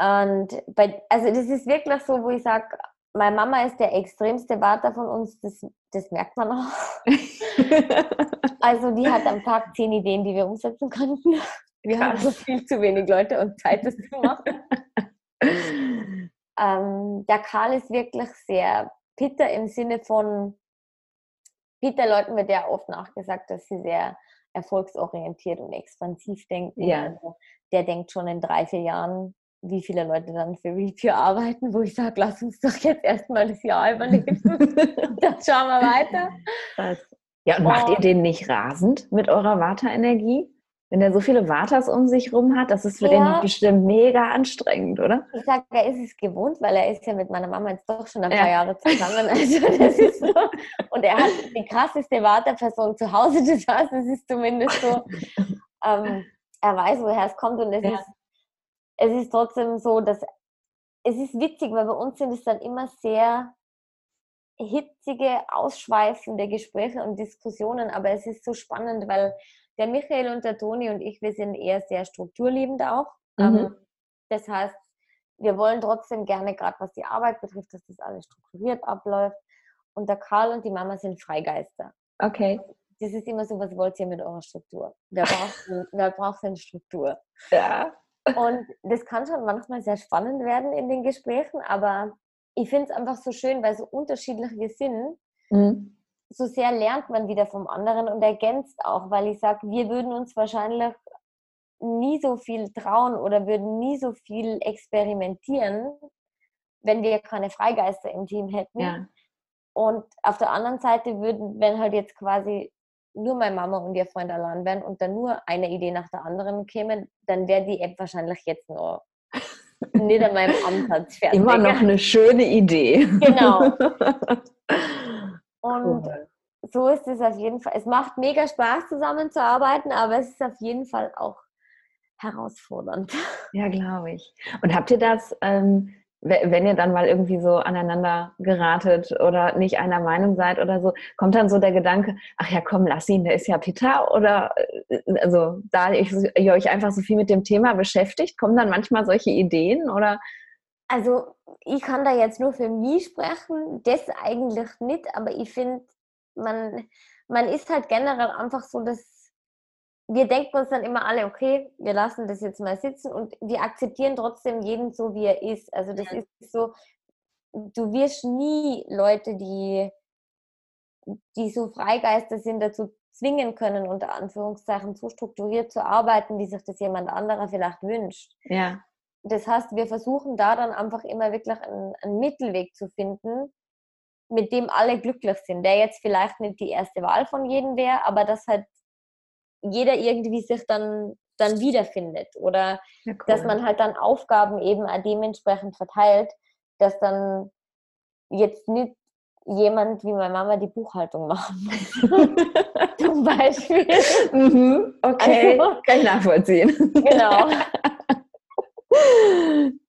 Und bei, also das ist wirklich so, wo ich sage, meine Mama ist der extremste Vater von uns, das, das merkt man auch. Also die hat am Tag zehn Ideen, die wir umsetzen konnten. Wir haben Krass. so viel zu wenig Leute und Zeit, das zu machen. Ähm, der Karl ist wirklich sehr Peter im Sinne von, Peter Leuten wird ja oft nachgesagt, dass sie sehr erfolgsorientiert und expansiv denken. Ja. Also der denkt schon in drei, vier Jahren, wie viele Leute dann für Review arbeiten, wo ich sage, lass uns doch jetzt erstmal das Jahr überleben. dann schauen wir weiter. Krass. Ja, und macht Oh. ihr den nicht rasend mit eurer Vata-Energie? Wenn der so viele Vatas um sich rum hat, das ist für Ja. den bestimmt mega anstrengend, oder? Ich sage, er ist es gewohnt, weil er ist ja mit meiner Mama jetzt doch schon ein Ja. paar Jahre zusammen. Also das ist so. Und er hat die krasseste Vaterperson zu Hause. Das heißt, es ist zumindest so, ähm, er weiß, woher es kommt. Und es, Ja. ist, es ist trotzdem so, dass es ist witzig, weil bei uns sind es dann immer sehr hitzige, ausschweifende Gespräche und Diskussionen. Aber es ist so spannend, weil der Michael und der Toni und ich, wir sind eher sehr strukturliebend auch. Mhm. Ähm, das heißt, wir wollen trotzdem gerne, gerade was die Arbeit betrifft, dass das alles strukturiert abläuft. Und der Karl und die Mama sind Freigeister. Okay. Das ist immer so, was wollt ihr mit eurer Struktur? Wer braucht, wer braucht denn Struktur? Ja. Und das kann schon manchmal sehr spannend werden in den Gesprächen, aber ich finde es einfach so schön, weil so unterschiedlich wir sind, Mhm. so sehr lernt man wieder vom anderen und ergänzt auch, weil ich sage, wir würden uns wahrscheinlich nie so viel trauen oder würden nie so viel experimentieren, wenn wir keine Freigeister im Team hätten. Ja. Und auf der anderen Seite würden, wenn halt jetzt quasi nur meine Mama und ihr Freund allein wären und dann nur eine Idee nach der anderen käme, dann wäre die App wahrscheinlich jetzt noch nicht an meinem Ansatz fertig. Immer noch eine schöne Idee. Genau. Und Cool. so ist es auf jeden Fall. Es macht mega Spaß, zusammenzuarbeiten, aber es ist auf jeden Fall auch herausfordernd. Ja, glaube ich. Und habt ihr das, ähm, wenn ihr dann mal irgendwie so aneinander geratet oder nicht einer Meinung seid oder so, kommt dann so der Gedanke, ach ja, komm, lass ihn, der ist ja Peter? Oder äh, also da ihr euch einfach so viel mit dem Thema beschäftigt, kommen dann manchmal solche Ideen oder Also ich kann da jetzt nur für mich sprechen, das eigentlich nicht, aber ich finde, man, man ist halt generell einfach so, dass wir denken uns dann immer alle, okay, wir lassen das jetzt mal sitzen und wir akzeptieren trotzdem jeden so, wie er ist. Also das Ja. ist so, du wirst nie Leute, die, die so Freigeister sind, dazu zwingen können, unter Anführungszeichen, so strukturiert zu arbeiten, wie sich das jemand anderer vielleicht wünscht. ja, das heißt, wir versuchen da dann einfach immer wirklich einen, einen Mittelweg zu finden, mit dem alle glücklich sind, der jetzt vielleicht nicht die erste Wahl von jedem wäre, aber dass halt jeder irgendwie sich dann, dann wiederfindet oder ja, cool. dass man halt dann Aufgaben eben dementsprechend verteilt, dass dann jetzt nicht jemand wie meine Mama die Buchhaltung machen muss. Zum Beispiel. Mhm, okay, also, kann ich nachvollziehen. Genau.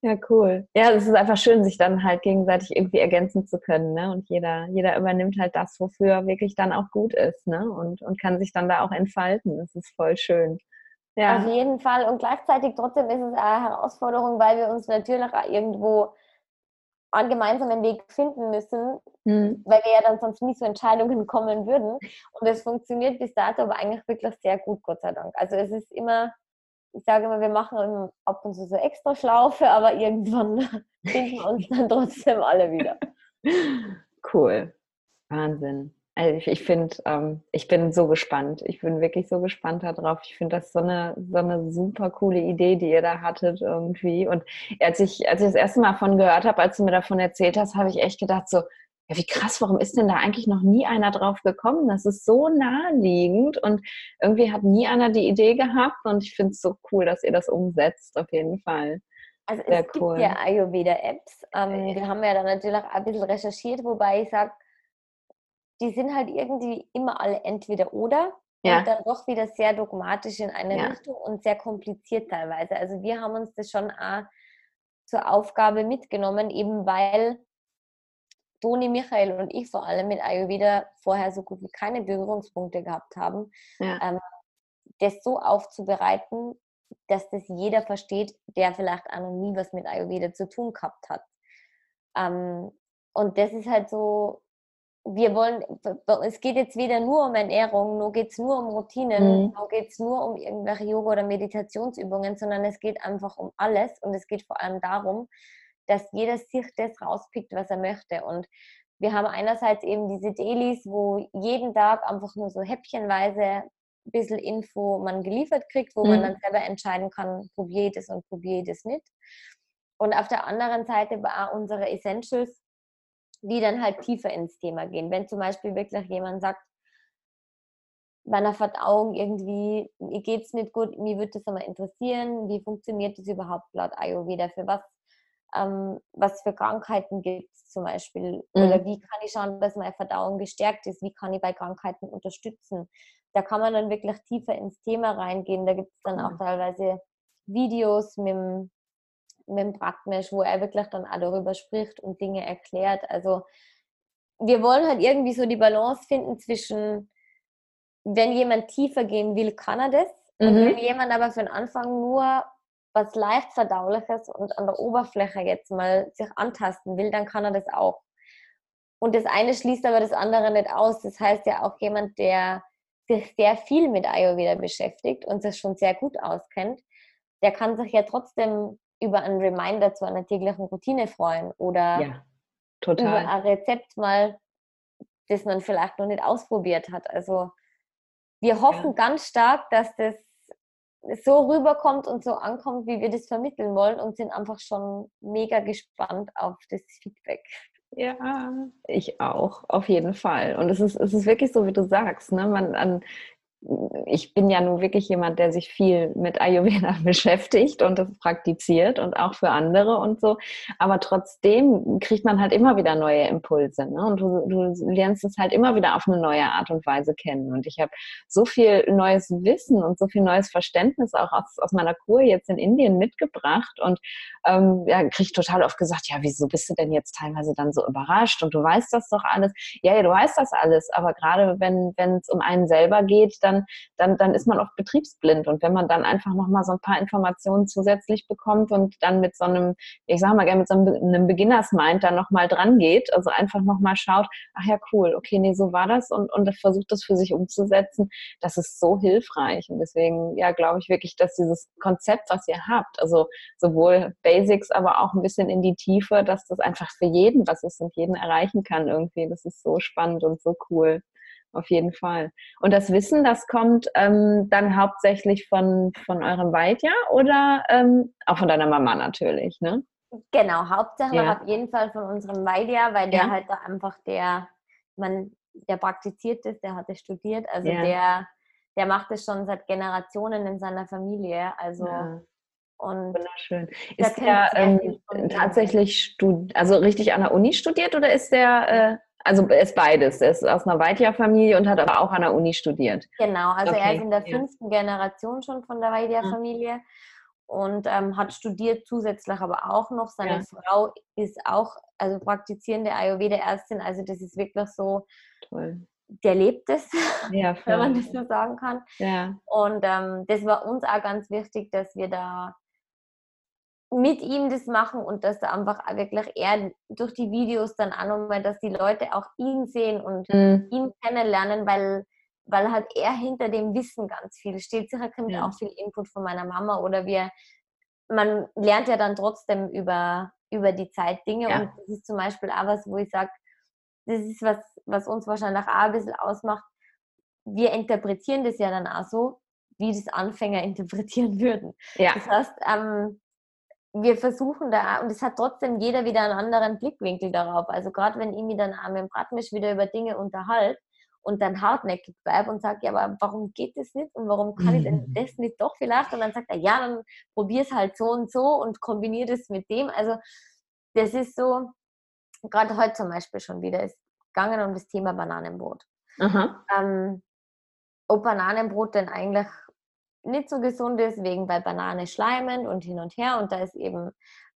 Ja, cool. Ja, es ist einfach schön, sich dann halt gegenseitig irgendwie ergänzen zu können, ne? Und jeder, jeder übernimmt halt das, wofür er wirklich dann auch gut ist, ne? Und, und kann sich dann da auch entfalten. Das ist voll schön. Ja. Auf jeden Fall. Und gleichzeitig trotzdem ist es eine Herausforderung, weil wir uns natürlich auch irgendwo einen gemeinsamen Weg finden müssen, mhm. weil wir ja dann sonst nie zu Entscheidungen kommen würden. Und es funktioniert bis dato aber eigentlich wirklich sehr gut, Gott sei Dank. Also es ist immer ich sage immer, wir machen ab und zu so extra Schlaufe, aber irgendwann finden wir uns dann trotzdem alle wieder. Cool. Wahnsinn. Also ich, ich finde, ähm, ich bin so gespannt. Ich bin wirklich so gespannt darauf. Ich finde das so eine, so eine super coole Idee, die ihr da hattet irgendwie. Und als ich, als ich das erste Mal davon gehört habe, als du mir davon erzählt hast, habe ich echt gedacht so, ja, wie krass, warum ist denn da eigentlich noch nie einer drauf gekommen? Das ist so naheliegend und irgendwie hat nie einer die Idee gehabt und ich finde es so cool, dass ihr das umsetzt, auf jeden Fall. Also Sehr es cool. gibt ja Ayurveda-Apps. Ähm, ja. Die haben wir dann natürlich auch ein bisschen recherchiert, wobei ich sage, die sind halt irgendwie immer alle entweder oder ja. und dann doch wieder sehr dogmatisch in eine ja. Richtung und sehr kompliziert teilweise. Also wir haben uns das schon auch zur Aufgabe mitgenommen, eben weil Toni, Michael und ich vor allem mit Ayurveda vorher so gut wie keine Berührungspunkte gehabt haben, ja. ähm, das so aufzubereiten, dass das jeder versteht, der vielleicht auch noch nie was mit Ayurveda zu tun gehabt hat. Ähm, und das ist halt so, wir wollen, es geht jetzt weder nur um Ernährung, nur geht es nur um Routinen, mhm. nur geht es nur um irgendwelche Yoga- oder Meditationsübungen, sondern es geht einfach um alles und es geht vor allem darum, dass jeder sich das rauspickt, was er möchte. Und wir haben einerseits eben diese Dailies, wo jeden Tag einfach nur so häppchenweise ein bisschen Info man geliefert kriegt, wo mhm. man dann selber entscheiden kann, probiere ich das und probiere ich das nicht. Und auf der anderen Seite war unsere Essentials, die dann halt tiefer ins Thema gehen. Wenn zum Beispiel wirklich jemand sagt, bei einer Verdauung irgendwie, mir geht es nicht gut, mir würde das einmal interessieren, wie funktioniert das überhaupt laut Ayurveda, für was ähm, was für Krankheiten gibt es zum Beispiel mhm. oder wie kann ich schauen, dass meine Verdauung gestärkt ist, wie kann ich bei Krankheiten unterstützen. Da kann man dann wirklich tiefer ins Thema reingehen. Da gibt es dann auch teilweise Videos mit dem, mit dem Praktmesh, wo er wirklich dann auch darüber spricht und Dinge erklärt. Also wir wollen halt irgendwie so die Balance finden zwischen, wenn jemand tiefer gehen will, kann er das. Mhm. Und wenn jemand aber für den Anfang nur was leicht verdauliches und an der Oberfläche jetzt mal sich antasten will, dann kann er das auch. Und das eine schließt aber das andere nicht aus. Das heißt ja auch jemand, der sich sehr viel mit Ayurveda beschäftigt und sich schon sehr gut auskennt, der kann sich ja trotzdem über einen Reminder zu einer täglichen Routine freuen oder ja, über ein Rezept mal, das man vielleicht noch nicht ausprobiert hat. Also wir hoffen ja. ganz stark, dass das so rüberkommt und so ankommt, wie wir das vermitteln wollen und sind einfach schon mega gespannt auf das Feedback. Ja, ich auch, auf jeden Fall. Und es ist, es ist wirklich so, wie du sagst, ne? Man, an, ich bin ja nun wirklich jemand, der sich viel mit Ayurveda beschäftigt und das praktiziert und auch für andere und so. Aber trotzdem kriegt man halt immer wieder neue Impulse. Ne? Und du, du lernst es halt immer wieder auf eine neue Art und Weise kennen. Und ich habe so viel neues Wissen und so viel neues Verständnis auch aus, aus meiner Kur jetzt in Indien mitgebracht. Und ähm, ja, kriege total oft gesagt, ja, wieso bist du denn jetzt teilweise dann so überrascht? Und du weißt das doch alles. Ja, ja, du weißt das alles. Aber gerade wenn es um einen selber geht, dann dann, dann, dann ist man oft betriebsblind. Und wenn man dann einfach nochmal so ein paar Informationen zusätzlich bekommt und dann mit so einem, ich sage mal gerne mit so einem Beginners-Mind dann nochmal dran geht, also einfach nochmal schaut, ach ja, cool, okay, nee, so war das und, und versucht das für sich umzusetzen, das ist so hilfreich. Und deswegen, ja, glaube ich wirklich, dass dieses Konzept, was ihr habt, also sowohl Basics, aber auch ein bisschen in die Tiefe, dass das einfach für jeden was ist und jeden erreichen kann irgendwie. Das ist so spannend und so cool. Auf jeden Fall. Und das Wissen, das kommt ähm, dann hauptsächlich von, von eurem Weidja oder ähm, auch von deiner Mama natürlich, ne? Genau, hauptsächlich ja. auf jeden Fall von unserem Weidja, weil der ja. halt da einfach der, man, der praktiziert ist, der hat es studiert, also ja. der, der macht es schon seit Generationen in seiner Familie. Also und Wunderschön. Ist der ähm, tatsächlich also richtig an der Uni studiert oder ist der, äh, also er ist beides. Er ist aus einer Weidja-Familie und hat aber auch an der Uni studiert. Genau, also okay. er ist in der fünften ja. Generation schon von der Weidja-Familie mhm. und ähm, hat studiert zusätzlich aber auch noch. Seine ja. Frau ist auch also praktizierende Ayurveda-Ärztin, also das ist wirklich so. Toll der lebt es, ja, wenn man das so sagen kann. Ja. Und ähm, das war uns auch ganz wichtig, dass wir da mit ihm das machen und dass da einfach wirklich er durch die Videos dann auch nochmal, dass die Leute auch ihn sehen und mhm. ihn kennenlernen, weil, weil halt er hinter dem Wissen ganz viel steht. Sicher kommt ja. auch viel Input von meiner Mama oder wir, man lernt ja dann trotzdem über, über die Zeit Dinge ja. und das ist zum Beispiel auch was, wo ich sage, das ist was, was uns wahrscheinlich auch ein bisschen ausmacht. Wir interpretieren das ja dann auch so, wie das Anfänger interpretieren würden. Ja. Das heißt, ähm, wir versuchen da, und es hat trotzdem jeder wieder einen anderen Blickwinkel darauf. Also gerade wenn ich mich dann auch mit dem Bratmisch wieder über Dinge unterhalte und dann hartnäckig bleibe und sage, ja, aber warum geht das nicht und warum kann ich denn das nicht doch vielleicht? Und dann sagt er, ja, dann probier es halt so und so und kombiniere das mit dem. Also das ist so, gerade heute zum Beispiel schon wieder, ist gegangen um das Thema Bananenbrot. Ähm, ob Bananenbrot denn eigentlich nicht so gesund ist, wegen weil Banane schleimen und hin und her. Und da ist eben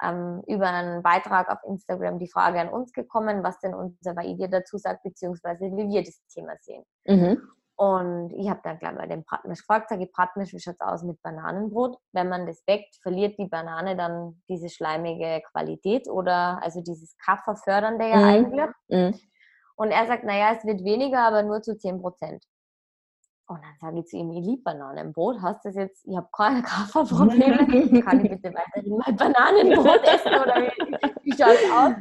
ähm, über einen Beitrag auf Instagram die Frage an uns gekommen, was denn unser Vaidya dazu sagt, beziehungsweise wie wir das Thema sehen. Mhm. Und ich habe dann gleich mal den Bratmisch gefragt, sage ich, Bratmisch, wie schaut es aus mit Bananenbrot? Wenn man das weckt, verliert die Banane dann diese schleimige Qualität oder also dieses Kafferfördernde ja mhm. eigentlich. Mhm. Und er sagt, naja, es wird weniger, aber nur zu 10 Prozent. Und dann sage ich zu ihm, ich liebe Bananenbrot. Hast du das jetzt? Ich habe keine Kafferprobleme. Kann ich bitte weiterhin mal Bananenbrot essen oder wie, wie schaut es aus?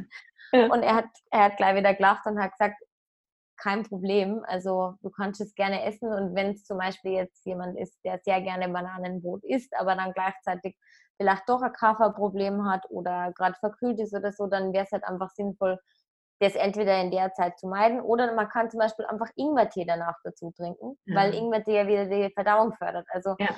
Und er hat, er hat gleich wieder gelacht und hat gesagt, kein Problem. Also du kannst es gerne essen und wenn es zum Beispiel jetzt jemand ist, der sehr gerne Bananenbrot isst, aber dann gleichzeitig vielleicht doch ein Kafferproblem hat oder gerade verkühlt ist oder so, dann wäre es halt einfach sinnvoll, das entweder in der Zeit zu meiden oder man kann zum Beispiel einfach Ingwertee danach dazu trinken, ja. weil Ingwertee ja wieder die Verdauung fördert. Also ja.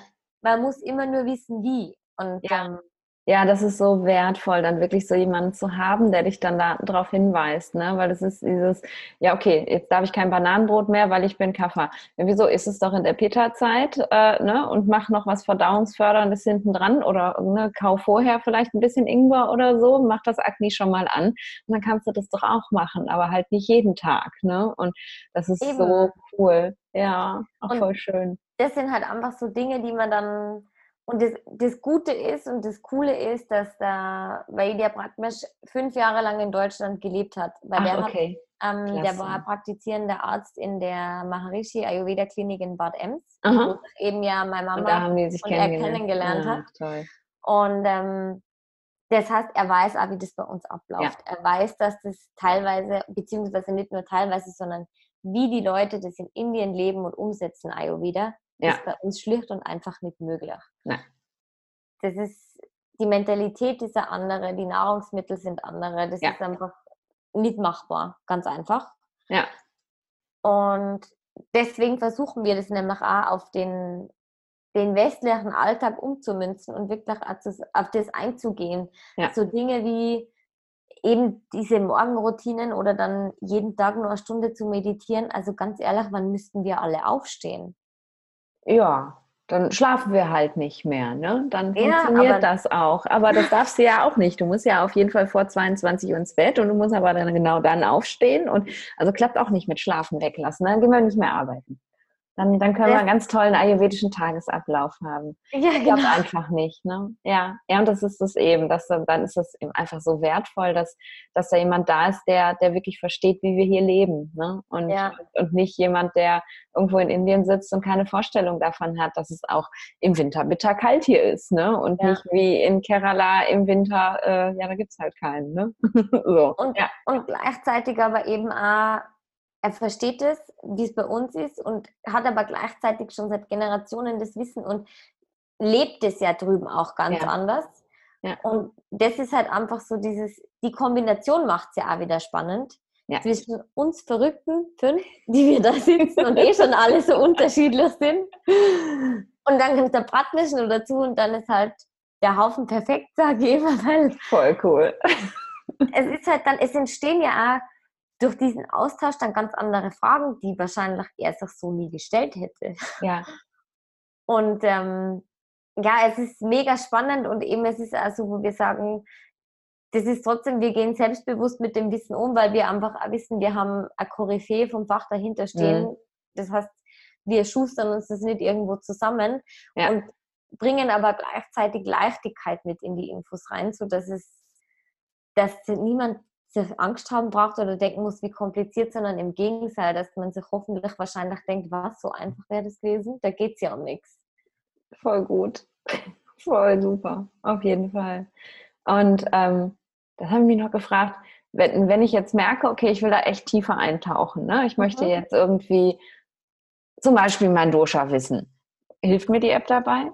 man muss immer nur wissen, wie. Und ja. ähm, ja, das ist so wertvoll, dann wirklich so jemanden zu haben, der dich dann darauf hinweist, ne? Weil das ist dieses, ja, okay, jetzt darf ich kein Bananenbrot mehr, weil ich bin Kaffer. Ja, wieso ist es doch in der Peter-Zeit, äh, ne? Und mach noch was Verdauungsförderndes hinten dran oder ne, kauf vorher vielleicht ein bisschen Ingwer oder so, mach das Akne schon mal an und dann kannst du das doch auch machen, aber halt nicht jeden Tag, ne? Und das ist Eben. so cool. Ja, auch und voll schön. Das sind halt einfach so Dinge, die man dann und das, das Gute ist und das Coole ist, dass der Vaidya Bratmesh fünf Jahre lang in Deutschland gelebt hat. Weil Ach, der, okay. hat, ähm, der war praktizierender Arzt in der Maharishi Ayurveda Klinik in Bad Ems, Aha. wo eben ja meine Mama und, da haben die sich und er kennengelernt ja, hat. Toll. Und ähm, das heißt, er weiß auch, wie das bei uns abläuft. Ja. Er weiß, dass das teilweise, beziehungsweise nicht nur teilweise, sondern wie die Leute das in Indien leben und umsetzen, Ayurveda ja. ist bei uns schlicht und einfach nicht möglich. Nein. Das ist, die Mentalität ist eine andere, die Nahrungsmittel sind andere. Das ja. ist einfach nicht machbar, ganz einfach. Ja. Und deswegen versuchen wir das nämlich auch auf den, den westlichen Alltag umzumünzen und wirklich auf das einzugehen. Ja. So Dinge wie eben diese Morgenroutinen oder dann jeden Tag nur eine Stunde zu meditieren. Also ganz ehrlich, wann müssten wir alle aufstehen? Ja, dann schlafen wir halt nicht mehr. Ne? Dann funktioniert ja, das auch. Aber das darfst du ja auch nicht. Du musst ja auf jeden Fall vor 22 Uhr ins Bett und du musst aber dann genau dann aufstehen. Und also klappt auch nicht mit Schlafen weglassen. Dann gehen wir nicht mehr arbeiten. Dann, dann können wir einen ganz tollen ayurvedischen Tagesablauf haben. Ja, genau. einfach nicht. Ne? Ja, ja, und das ist es eben. Dass, dann ist es eben einfach so wertvoll, dass, dass da jemand da ist, der, der wirklich versteht, wie wir hier leben. Ne? Und, ja. und nicht jemand, der irgendwo in Indien sitzt und keine Vorstellung davon hat, dass es auch im Winter bitter kalt hier ist. Ne? Und ja. nicht wie in Kerala im Winter, äh, ja, da gibt es halt keinen. Ne? so. und, ja. und gleichzeitig aber eben auch er versteht es, wie es bei uns ist und hat aber gleichzeitig schon seit Generationen das Wissen und lebt es ja drüben auch ganz ja. anders. Ja. Und das ist halt einfach so dieses, die Kombination macht es ja auch wieder spannend. Ja. Zwischen uns Verrückten, fünf, die wir da sitzen und eh schon alle so unterschiedlich sind. Und dann kommt der Bratmischen noch dazu und dann ist halt der Haufen perfekt, sage ich immer. Weil Voll cool. Es ist halt dann, es entstehen ja auch durch diesen Austausch dann ganz andere Fragen, die wahrscheinlich er sich so nie gestellt hätte. Ja. Und ähm, ja, es ist mega spannend und eben es ist also, wo wir sagen, das ist trotzdem, wir gehen selbstbewusst mit dem Wissen um, weil wir einfach wissen, wir haben eine Koryphäe vom Fach dahinter stehen. Mhm. Das heißt, wir schustern uns das nicht irgendwo zusammen ja. und bringen aber gleichzeitig Leichtigkeit mit in die Infos rein, sodass es, dass niemand Angst haben braucht oder denken muss, wie kompliziert, sondern im Gegenteil, dass man sich hoffentlich wahrscheinlich denkt, was, so einfach wäre das gewesen? Da geht es ja um nichts. Voll gut. Voll super, auf jeden Fall. Und ähm, das haben mich noch gefragt, wenn, wenn ich jetzt merke, okay, ich will da echt tiefer eintauchen, ne? ich möchte mhm. jetzt irgendwie zum Beispiel mein Dosha wissen. Hilft mir die App dabei?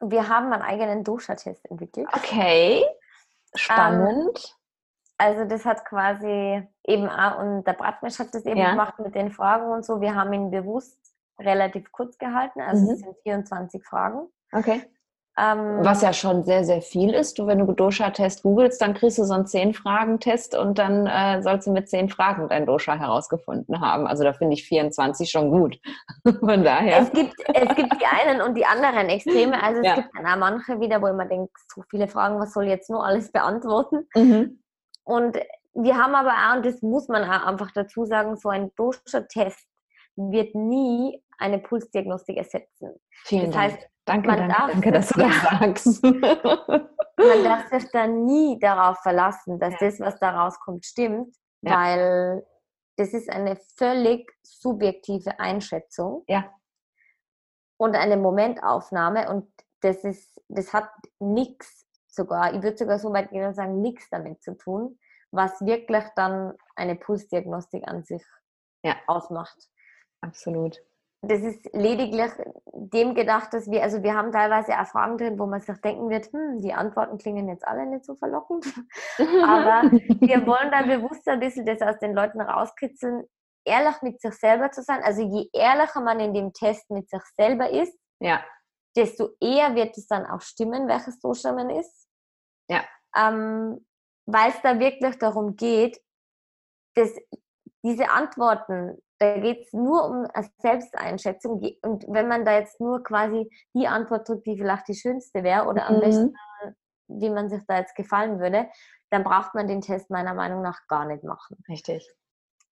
Wir haben einen eigenen Dosha-Test entwickelt. Okay, ähm, spannend. Ähm, also das hat quasi eben auch, und der Bratmisch hat das eben ja. gemacht mit den Fragen und so. Wir haben ihn bewusst relativ kurz gehalten, also mhm. es sind 24 Fragen. Okay. Ähm, Was ja schon sehr, sehr viel ist. Du, wenn du Dosha-Test googelst, dann kriegst du so einen 10-Fragen-Test und dann äh, sollst du mit 10 Fragen dein Dosha herausgefunden haben. Also da finde ich 24 schon gut. Von daher. Es gibt, es gibt die einen und die anderen Extreme. Also es ja. gibt dann auch manche wieder, wo ich mir denke, so viele Fragen, was soll ich jetzt nur alles beantworten? Mhm. Und wir haben aber auch, und das muss man auch einfach dazu sagen, so ein Dosha-Test wird nie eine Pulsdiagnostik ersetzen. Vielen das heißt, Dank. Danke, danke, darf, danke, dass du das sagst. man darf sich da nie darauf verlassen, dass ja. das, was da rauskommt, stimmt, ja. weil das ist eine völlig subjektive Einschätzung. Ja. Und eine Momentaufnahme und das ist, das hat nichts sogar, ich würde sogar so weit gehen und sagen, nichts damit zu tun, was wirklich dann eine Pulsdiagnostik an sich ja. ausmacht. Absolut. Das ist lediglich dem gedacht, dass wir, also wir haben teilweise Erfahrungen drin, wo man sich denken wird, hm, die Antworten klingen jetzt alle nicht so verlockend. Aber wir wollen da bewusst ein bisschen das aus den Leuten rauskitzeln, ehrlich mit sich selber zu sein. Also je ehrlicher man in dem Test mit sich selber ist, ja. desto eher wird es dann auch stimmen, welches Social man ist. Ja. Ähm, Weil es da wirklich darum geht, dass diese Antworten, da geht es nur um eine Selbsteinschätzung. Und wenn man da jetzt nur quasi die Antwort drückt, die vielleicht die schönste wäre oder am mhm. besten, wie man sich da jetzt gefallen würde, dann braucht man den Test meiner Meinung nach gar nicht machen. Richtig.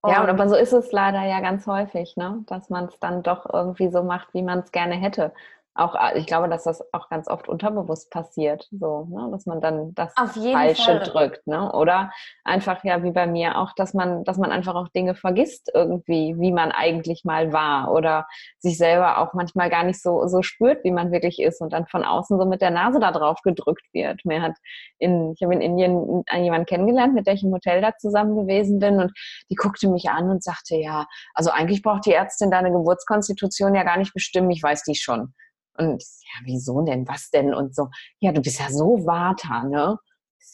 ja, aber so ist es leider ja ganz häufig, ne? dass man es dann doch irgendwie so macht, wie man es gerne hätte auch, äh, ich glaube, dass das auch ganz oft unterbewusst passiert, so, ne? dass man dann das Falsche Fall. drückt, ne? Oder einfach ja wie bei mir auch, dass man, dass man einfach auch Dinge vergisst irgendwie, wie man eigentlich mal war oder sich selber auch manchmal gar nicht so, so spürt, wie man wirklich ist und dann von außen so mit der Nase da drauf gedrückt wird. Mir hat in, ich habe in Indien jemanden kennengelernt, mit der ich im Hotel da zusammen gewesen bin und die guckte mich an und sagte, ja, also eigentlich braucht die Ärztin deine Geburtskonstitution ja gar nicht bestimmen, ich weiß die schon. Und ja, wieso denn? Was denn? Und so, ja, du bist ja so Vata, ne?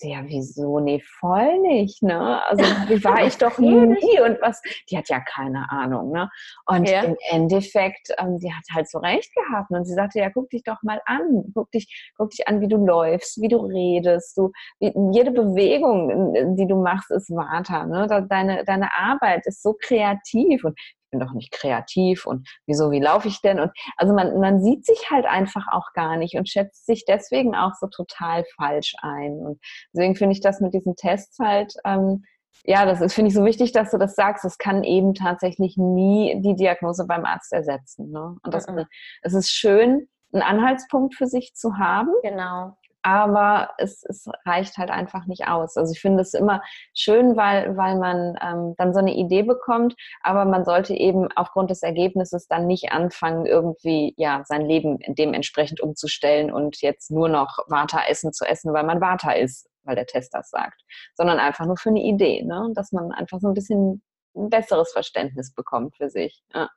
Ja, wieso? Nee, voll nicht, ne? Also, wie war ich doch nie und was? Die hat ja keine Ahnung, ne? Und ja. im Endeffekt, ähm, sie hat halt so recht gehabt. Und sie sagte, ja, guck dich doch mal an. Guck dich, guck dich an, wie du läufst, wie du redest. Du, wie, jede Bewegung, die du machst, ist Vata, ne? Deine, deine Arbeit ist so kreativ. Und bin doch nicht kreativ und wieso, wie laufe ich denn? Und also man, man sieht sich halt einfach auch gar nicht und schätzt sich deswegen auch so total falsch ein. Und deswegen finde ich das mit diesen Tests halt, ähm, ja, das ist, finde ich, so wichtig, dass du das sagst. Es kann eben tatsächlich nie die Diagnose beim Arzt ersetzen. Ne? Und das, mhm. es ist schön, einen Anhaltspunkt für sich zu haben. Genau aber es, es, reicht halt einfach nicht aus. Also ich finde es immer schön, weil, weil man ähm, dann so eine Idee bekommt, aber man sollte eben aufgrund des Ergebnisses dann nicht anfangen, irgendwie ja sein Leben dementsprechend umzustellen und jetzt nur noch Vata-Essen zu essen, weil man Vata ist, weil der Test das sagt, sondern einfach nur für eine Idee, ne? dass man einfach so ein bisschen ein besseres Verständnis bekommt für sich. Ja.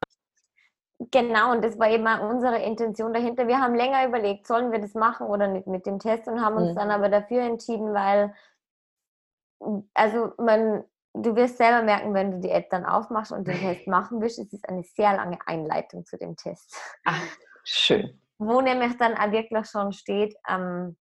Genau, und das war eben auch unsere Intention dahinter. Wir haben länger überlegt, sollen wir das machen oder nicht mit dem Test und haben uns mhm. dann aber dafür entschieden, weil, also man, du wirst selber merken, wenn du die App dann aufmachst und den Test machen willst, es ist eine sehr lange Einleitung zu dem Test. Ach, schön. Wo nämlich dann auch wirklich schon steht, ähm,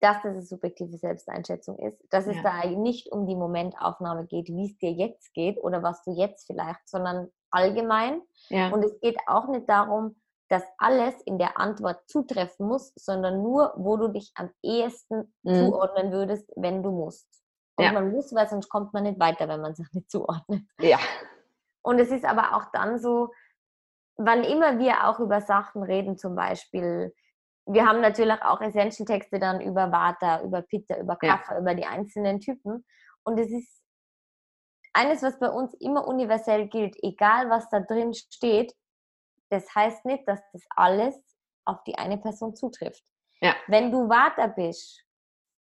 dass das eine subjektive Selbsteinschätzung ist, dass es ja. da nicht um die Momentaufnahme geht, wie es dir jetzt geht oder was du jetzt vielleicht, sondern allgemein. Ja. Und es geht auch nicht darum, dass alles in der Antwort zutreffen muss, sondern nur, wo du dich am ehesten mhm. zuordnen würdest, wenn du musst. Und ja. man muss, weil sonst kommt man nicht weiter, wenn man sich nicht zuordnet. Ja. Und es ist aber auch dann so, wann immer wir auch über Sachen reden, zum Beispiel, wir haben natürlich auch Essential-Texte dann über Vata, über Pitta, über Kapha, ja. über die einzelnen Typen. Und es ist eines, was bei uns immer universell gilt, egal was da drin steht, das heißt nicht, dass das alles auf die eine Person zutrifft. Ja. Wenn du Vata bist,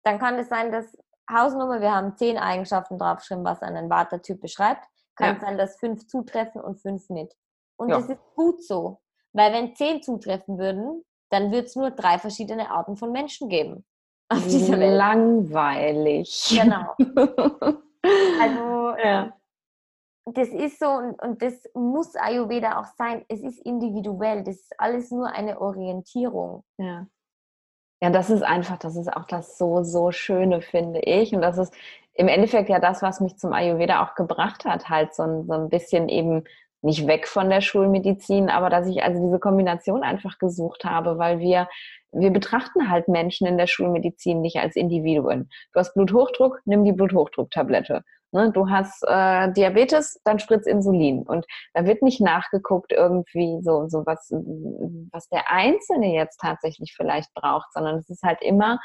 dann kann es sein, dass Hausnummer, wir haben zehn Eigenschaften draufgeschrieben, was einen Vata-Typ beschreibt, kann ja. sein, dass fünf zutreffen und fünf nicht. Und ja. das ist gut so, weil wenn zehn zutreffen würden, dann wird es nur drei verschiedene Arten von Menschen geben. Auf dieser Welt. Langweilig. Genau. Also ja. das ist so und, und das muss Ayurveda auch sein. Es ist individuell. Das ist alles nur eine Orientierung. Ja. Ja, das ist einfach, das ist auch das so, so Schöne, finde ich. Und das ist im Endeffekt ja das, was mich zum Ayurveda auch gebracht hat, halt so ein, so ein bisschen eben nicht weg von der Schulmedizin, aber dass ich also diese Kombination einfach gesucht habe, weil wir wir betrachten halt Menschen in der Schulmedizin nicht als Individuen. Du hast Bluthochdruck, nimm die Bluthochdrucktablette. Ne? Du hast äh, Diabetes, dann spritz Insulin. Und da wird nicht nachgeguckt irgendwie so, so was, was der Einzelne jetzt tatsächlich vielleicht braucht, sondern es ist halt immer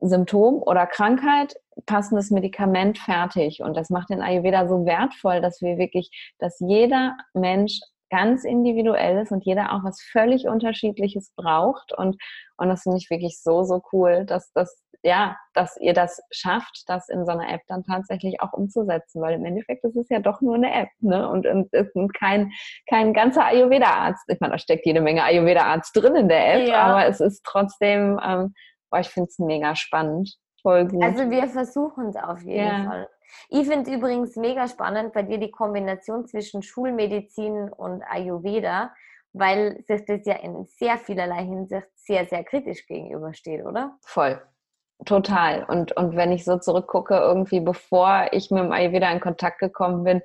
Symptom oder Krankheit, passendes Medikament fertig. Und das macht den Ayurveda so wertvoll, dass wir wirklich, dass jeder Mensch ganz individuell ist und jeder auch was völlig unterschiedliches braucht. Und, und das finde ich wirklich so, so cool, dass das, ja, dass ihr das schafft, das in so einer App dann tatsächlich auch umzusetzen, weil im Endeffekt ist es ja doch nur eine App, ne? Und, und ist kein, kein ganzer Ayurveda-Arzt. Ich meine, da steckt jede Menge Ayurveda-Arzt drin in der App, ja. aber es ist trotzdem, ähm, boah, ich finde es mega spannend. Also wir versuchen es auf jeden ja. Fall. Ich finde übrigens mega spannend bei dir die Kombination zwischen Schulmedizin und Ayurveda, weil sich das ja in sehr vielerlei Hinsicht sehr, sehr kritisch gegenübersteht, oder? Voll. Total. Und, und wenn ich so zurückgucke, irgendwie bevor ich mit dem Ayurveda in Kontakt gekommen bin,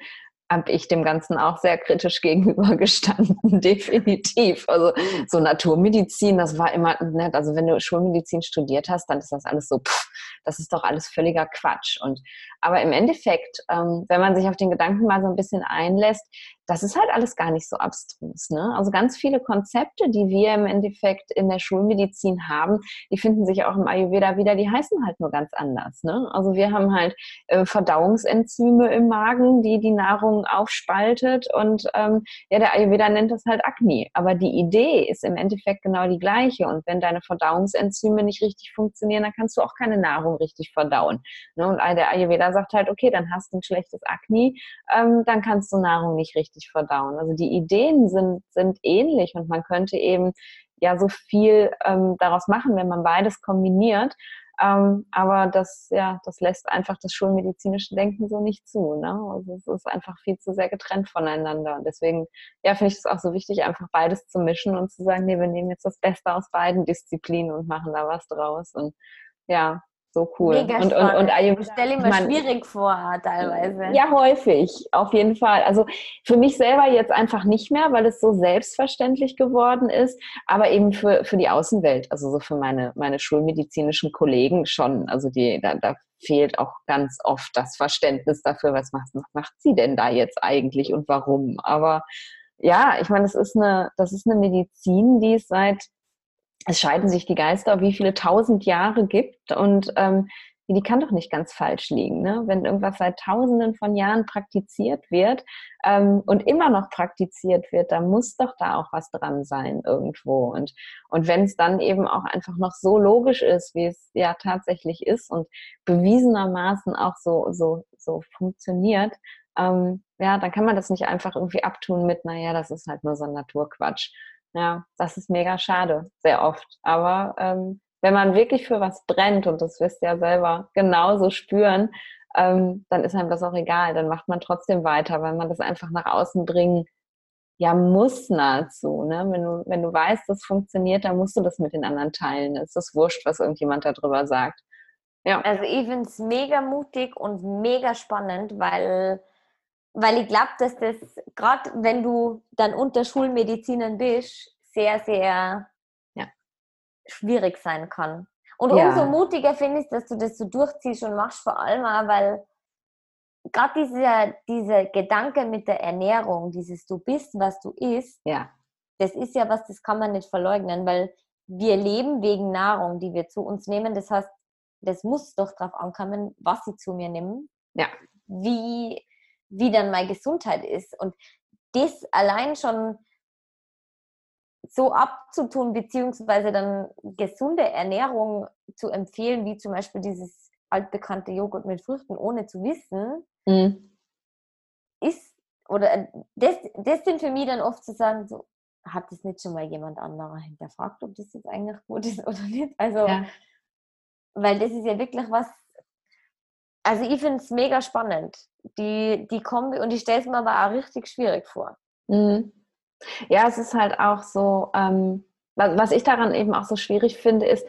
habe ich dem Ganzen auch sehr kritisch gegenübergestanden, definitiv. Also so Naturmedizin, das war immer nett. Also wenn du Schulmedizin studiert hast, dann ist das alles so, pff, das ist doch alles völliger Quatsch. Und aber im Endeffekt, ähm, wenn man sich auf den Gedanken mal so ein bisschen einlässt, das ist halt alles gar nicht so abstrus. Ne? Also ganz viele Konzepte, die wir im Endeffekt in der Schulmedizin haben, die finden sich auch im Ayurveda wieder, die heißen halt nur ganz anders. Ne? Also wir haben halt äh, Verdauungsenzyme im Magen, die die Nahrung aufspaltet und ähm, ja, der Ayurveda nennt das halt Agni. Aber die Idee ist im Endeffekt genau die gleiche und wenn deine Verdauungsenzyme nicht richtig funktionieren, dann kannst du auch keine Nahrung richtig verdauen. Ne? Und der Ayurveda sagt halt, okay, dann hast du ein schlechtes Agni, ähm, dann kannst du Nahrung nicht richtig richtig verdauen. Also die Ideen sind, sind ähnlich und man könnte eben ja so viel ähm, daraus machen, wenn man beides kombiniert. Ähm, aber das, ja, das lässt einfach das schulmedizinische Denken so nicht zu. Ne? Also es ist einfach viel zu sehr getrennt voneinander. Deswegen, ja, finde ich es auch so wichtig, einfach beides zu mischen und zu sagen, nee, wir nehmen jetzt das Beste aus beiden Disziplinen und machen da was draus. Und ja, so cool. Mega und, und, und Ayurveda, ich stelle mir schwierig vor, teilweise. Ja, häufig, auf jeden Fall. Also für mich selber jetzt einfach nicht mehr, weil es so selbstverständlich geworden ist, aber eben für, für die Außenwelt, also so für meine, meine schulmedizinischen Kollegen schon. Also die, da, da fehlt auch ganz oft das Verständnis dafür, was macht, was macht sie denn da jetzt eigentlich und warum. Aber ja, ich meine, das ist eine, das ist eine Medizin, die es seit es scheiden sich die Geister, wie viele tausend Jahre gibt und ähm, die kann doch nicht ganz falsch liegen. Ne? Wenn irgendwas seit tausenden von Jahren praktiziert wird ähm, und immer noch praktiziert wird, dann muss doch da auch was dran sein irgendwo. Und, und wenn es dann eben auch einfach noch so logisch ist, wie es ja tatsächlich ist und bewiesenermaßen auch so, so, so funktioniert, ähm, ja, dann kann man das nicht einfach irgendwie abtun mit, naja, das ist halt nur so ein Naturquatsch. Ja, das ist mega schade, sehr oft. Aber ähm, wenn man wirklich für was brennt, und das wirst du ja selber genauso spüren, ähm, dann ist einem das auch egal. Dann macht man trotzdem weiter, weil man das einfach nach außen bringen ja muss nahezu. Ne? Wenn, du, wenn du weißt, das funktioniert, dann musst du das mit den anderen teilen. Es ist wurscht, was irgendjemand darüber sagt. Ja. Also ich finde es mega mutig und mega spannend, weil, weil ich glaube, dass das, gerade wenn du dann unter Schulmedizinern bist, sehr, sehr ja. schwierig sein kann. Und ja. umso mutiger finde ich, dass du das so durchziehst und machst, vor allem auch, weil gerade dieser, dieser Gedanke mit der Ernährung, dieses du bist, was du isst, ja. das ist ja was, das kann man nicht verleugnen, weil wir leben wegen Nahrung, die wir zu uns nehmen. Das heißt, das muss doch darauf ankommen, was sie zu mir nehmen, ja. wie, wie dann meine Gesundheit ist. Und das allein schon so abzutun, beziehungsweise dann gesunde Ernährung zu empfehlen, wie zum Beispiel dieses altbekannte Joghurt mit Früchten, ohne zu wissen, mhm. ist, oder äh, das, das sind für mich dann oft zu sagen, so, hat das nicht schon mal jemand anderer hinterfragt, ob das jetzt eigentlich gut ist oder nicht? Also, ja. weil das ist ja wirklich was, also ich finde es mega spannend, die, die Kombi, und ich stelle es mir aber auch richtig schwierig vor. Mhm. Ja, es ist halt auch so, ähm, was ich daran eben auch so schwierig finde, ist,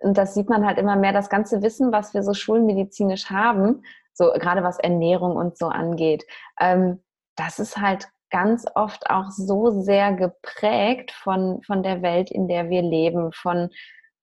und das sieht man halt immer mehr, das ganze Wissen, was wir so schulmedizinisch haben, so gerade was Ernährung und so angeht, ähm, das ist halt ganz oft auch so sehr geprägt von, von der Welt, in der wir leben, von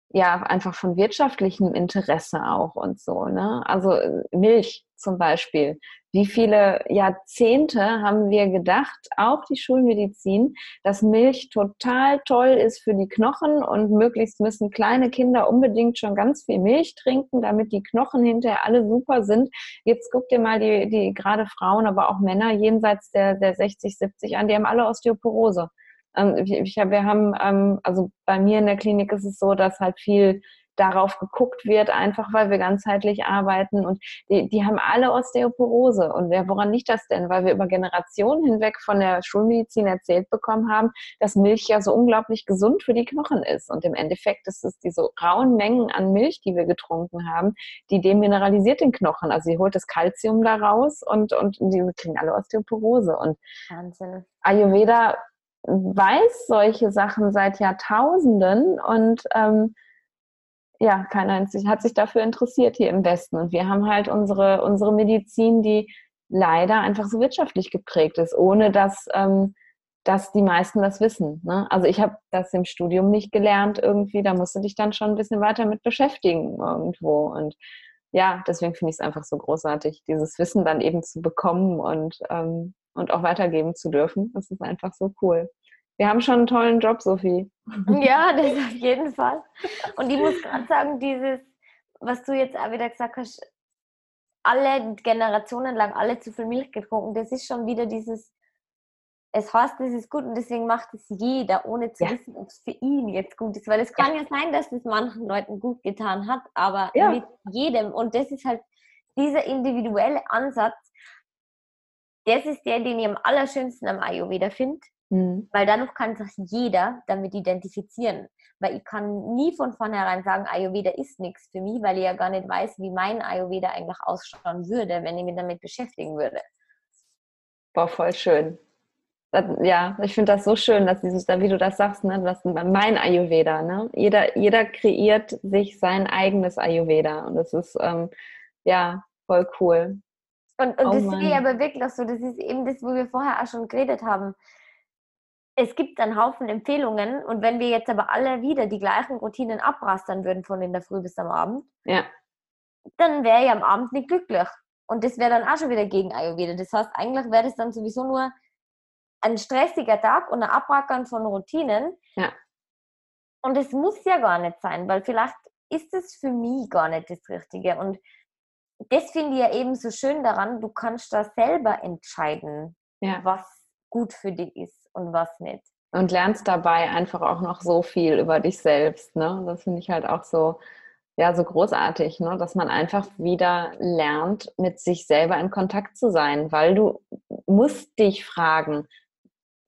ja, einfach von wirtschaftlichem Interesse auch und so. Ne? Also äh, Milch zum Beispiel. Wie viele Jahrzehnte haben wir gedacht, auch die Schulmedizin, dass Milch total toll ist für die Knochen und möglichst müssen kleine Kinder unbedingt schon ganz viel Milch trinken, damit die Knochen hinterher alle super sind. Jetzt guck dir mal die, die gerade Frauen, aber auch Männer jenseits der, der 60, 70 an, die haben alle Osteoporose. Ähm, ich, wir haben, ähm, also bei mir in der Klinik ist es so, dass halt viel darauf geguckt wird, einfach weil wir ganzheitlich arbeiten und die, die haben alle Osteoporose. Und wer, woran liegt das denn? Weil wir über Generationen hinweg von der Schulmedizin erzählt bekommen haben, dass Milch ja so unglaublich gesund für die Knochen ist. Und im Endeffekt ist es diese rauen Mengen an Milch, die wir getrunken haben, die demineralisiert den Knochen. Also sie holt das Kalzium da raus und, und die kriegen alle Osteoporose. Und Wahnsinn. Ayurveda weiß solche Sachen seit Jahrtausenden und ähm, ja, keiner hat sich dafür interessiert hier im Westen. Und wir haben halt unsere, unsere Medizin, die leider einfach so wirtschaftlich geprägt ist, ohne dass, ähm, dass die meisten das wissen. Ne? Also ich habe das im Studium nicht gelernt irgendwie, da musst du dich dann schon ein bisschen weiter mit beschäftigen irgendwo. Und ja, deswegen finde ich es einfach so großartig, dieses Wissen dann eben zu bekommen und, ähm, und auch weitergeben zu dürfen. Das ist einfach so cool. Wir haben schon einen tollen Job, Sophie. Ja, das auf jeden Fall. Und ich muss gerade sagen, dieses, was du jetzt auch wieder gesagt hast, alle Generationen lang alle zu viel Milch getrunken, das ist schon wieder dieses, es heißt, es ist gut und deswegen macht es jeder, ohne zu ja. wissen, ob es für ihn jetzt gut ist. Weil es kann ja, ja sein, dass es manchen Leuten gut getan hat, aber ja. mit jedem. Und das ist halt dieser individuelle Ansatz, das ist der, den ich am allerschönsten am Ayurveda finde. Mhm. Weil dadurch kann sich jeder damit identifizieren. Weil ich kann nie von vornherein sagen, Ayurveda ist nichts für mich, weil ich ja gar nicht weiß, wie mein Ayurveda eigentlich ausschauen würde, wenn ich mich damit beschäftigen würde. Boah, voll schön. Das, ja, ich finde das so schön, dass dieses, wie du das sagst, ne, das mein Ayurveda. Ne? Jeder, jeder kreiert sich sein eigenes Ayurveda. Und das ist ähm, ja voll cool. Und, und oh das sehe ich aber wirklich so, das ist eben das, wo wir vorher auch schon geredet haben es gibt einen Haufen Empfehlungen und wenn wir jetzt aber alle wieder die gleichen Routinen abrastern würden von in der Früh bis am Abend, ja. dann wäre ich am Abend nicht glücklich. Und das wäre dann auch schon wieder gegen Ayurveda. Das heißt, eigentlich wäre das dann sowieso nur ein stressiger Tag und ein Abrackern von Routinen. Ja. Und es muss ja gar nicht sein, weil vielleicht ist es für mich gar nicht das Richtige. Und das finde ich ja eben so schön daran, du kannst da selber entscheiden, ja. was gut für dich ist und was nicht. Und lernst dabei einfach auch noch so viel über dich selbst. Ne? Das finde ich halt auch so, ja, so großartig, ne? dass man einfach wieder lernt, mit sich selber in Kontakt zu sein, weil du musst dich fragen,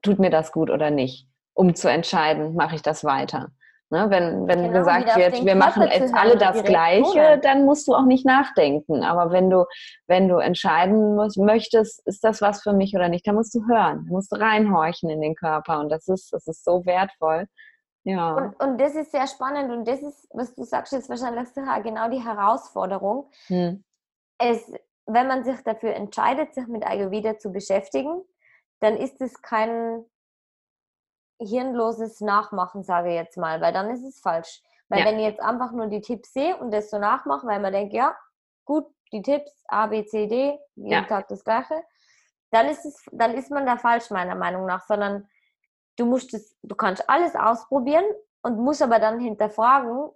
tut mir das gut oder nicht, um zu entscheiden, mache ich das weiter. Ne? Wenn, wenn genau, gesagt wird, wir machen jetzt alle das Gleiche, dann musst du auch nicht nachdenken. Aber wenn du, wenn du entscheiden musst, möchtest, ist das was für mich oder nicht, dann musst du hören, dann musst du reinhorchen in den Körper. Und das ist, das ist so wertvoll. Ja. Und, und das ist sehr spannend und das ist, was du sagst, ist wahrscheinlich genau die Herausforderung. Hm. Es, wenn man sich dafür entscheidet, sich mit Ayurveda zu beschäftigen, dann ist es kein hirnloses Nachmachen, sage ich jetzt mal, weil dann ist es falsch. Weil ja. wenn ich jetzt einfach nur die Tipps sehe und das so nachmache, weil man denkt, ja, gut, die Tipps A, B, C, D, jeden ja. Tag das Gleiche, dann ist es, dann ist man da falsch, meiner Meinung nach, sondern du musst es, du kannst alles ausprobieren und musst aber dann hinterfragen,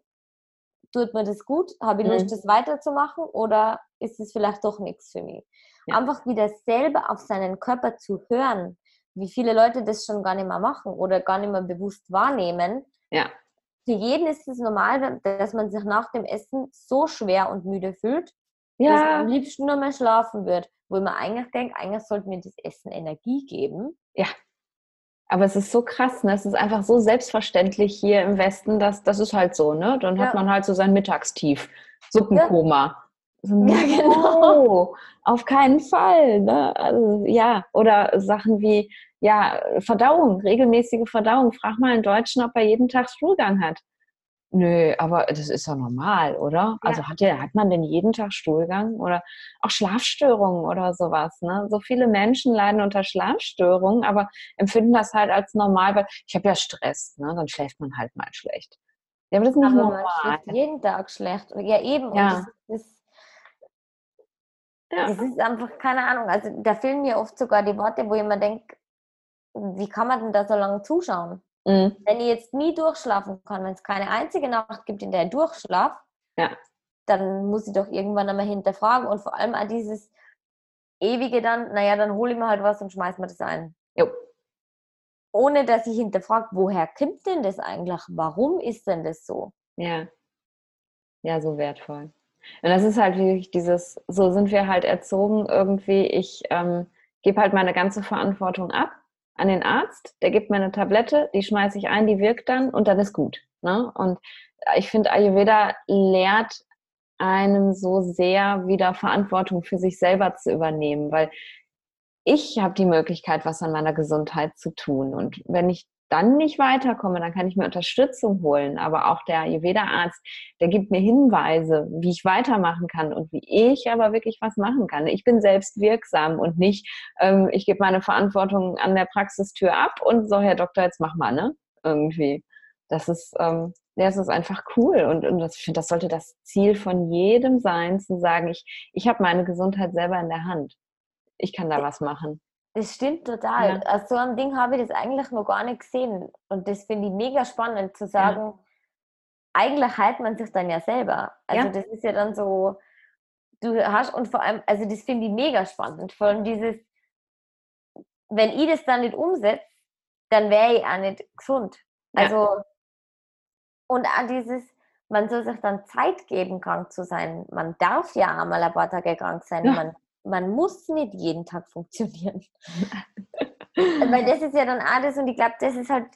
tut mir das gut? Habe ich Lust, mhm. das weiterzumachen oder ist es vielleicht doch nichts für mich? Ja. Einfach wieder selber auf seinen Körper zu hören, wie viele Leute das schon gar nicht mehr machen oder gar nicht mehr bewusst wahrnehmen. Ja. Für jeden ist es normal, dass man sich nach dem Essen so schwer und müde fühlt, ja. dass man am liebsten nur mehr schlafen wird. Wo man eigentlich denkt, eigentlich sollte mir das Essen Energie geben. Ja. Aber es ist so krass, ne? es ist einfach so selbstverständlich hier im Westen, dass das ist halt so, ne? Dann ja. hat man halt so sein Mittagstief, Suppenkoma. Ja. So, ja, genau. Auf keinen Fall. Ne? Also, ja, oder Sachen wie ja, Verdauung, regelmäßige Verdauung. Frag mal einen Deutschen, ob er jeden Tag Stuhlgang hat. Nö, aber das ist ja normal, oder? Ja. Also hat, der, hat man denn jeden Tag Stuhlgang oder auch Schlafstörungen oder sowas? Ne? So viele Menschen leiden unter Schlafstörungen, aber empfinden das halt als normal, weil ich habe ja Stress, ne? dann schläft man halt mal schlecht. Ja, aber das ist nicht aber normal. Man schläft jeden Tag schlecht. Ja, eben. Ja. Und das, das ja. Das ist einfach, keine Ahnung, also da fehlen mir oft sogar die Worte, wo ich mir denke, wie kann man denn da so lange zuschauen? Mhm. Wenn ich jetzt nie durchschlafen kann, wenn es keine einzige Nacht gibt, in der ich durchschlafe, ja. dann muss ich doch irgendwann einmal hinterfragen und vor allem auch dieses ewige dann, naja, dann hole ich mir halt was und schmeiß mir das ein. Jo. Ohne dass ich hinterfrage, woher kommt denn das eigentlich? Warum ist denn das so? Ja. Ja, so wertvoll. Und das ist halt wirklich dieses, so sind wir halt erzogen irgendwie, ich ähm, gebe halt meine ganze Verantwortung ab an den Arzt, der gibt mir eine Tablette, die schmeiße ich ein, die wirkt dann und dann ist gut. Ne? Und ich finde, Ayurveda lehrt einem so sehr wieder Verantwortung für sich selber zu übernehmen, weil ich habe die Möglichkeit, was an meiner Gesundheit zu tun. Und wenn ich dann nicht weiterkomme, dann kann ich mir Unterstützung holen. Aber auch der Ayurveda-Arzt, der gibt mir Hinweise, wie ich weitermachen kann und wie ich aber wirklich was machen kann. Ich bin selbst wirksam und nicht, ähm, ich gebe meine Verantwortung an der Praxistür ab und so, Herr Doktor, jetzt mach mal, ne? Irgendwie. Das ist, ähm, ja, es ist einfach cool und, und das, ich finde, das sollte das Ziel von jedem sein, zu sagen, ich, ich habe meine Gesundheit selber in der Hand. Ich kann da was machen. Das stimmt total. Ja. Aus so einem Ding habe ich das eigentlich noch gar nicht gesehen. Und das finde ich mega spannend zu sagen, ja. eigentlich heilt man sich dann ja selber. Also ja. das ist ja dann so, du hast und vor allem, also das finde ich mega spannend. Vor allem dieses, wenn ich das dann nicht umsetze, dann wäre ich auch nicht gesund. Also, und auch dieses, man soll sich dann Zeit geben, krank zu sein. Man darf ja einmal ein paar Tage krank sein. Man man muss nicht jeden Tag funktionieren. Weil das ist ja dann alles und ich glaube, das ist halt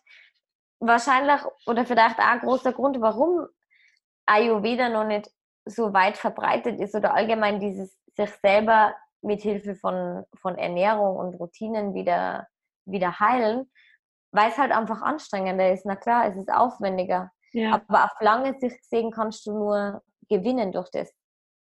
wahrscheinlich oder vielleicht auch ein großer Grund, warum Ayurveda noch nicht so weit verbreitet ist oder allgemein dieses sich selber mit Hilfe von, von Ernährung und Routinen wieder, wieder heilen, weil es halt einfach anstrengender ist. Na klar, es ist aufwendiger. Ja. Aber auf lange Sicht gesehen kannst du nur gewinnen durch das,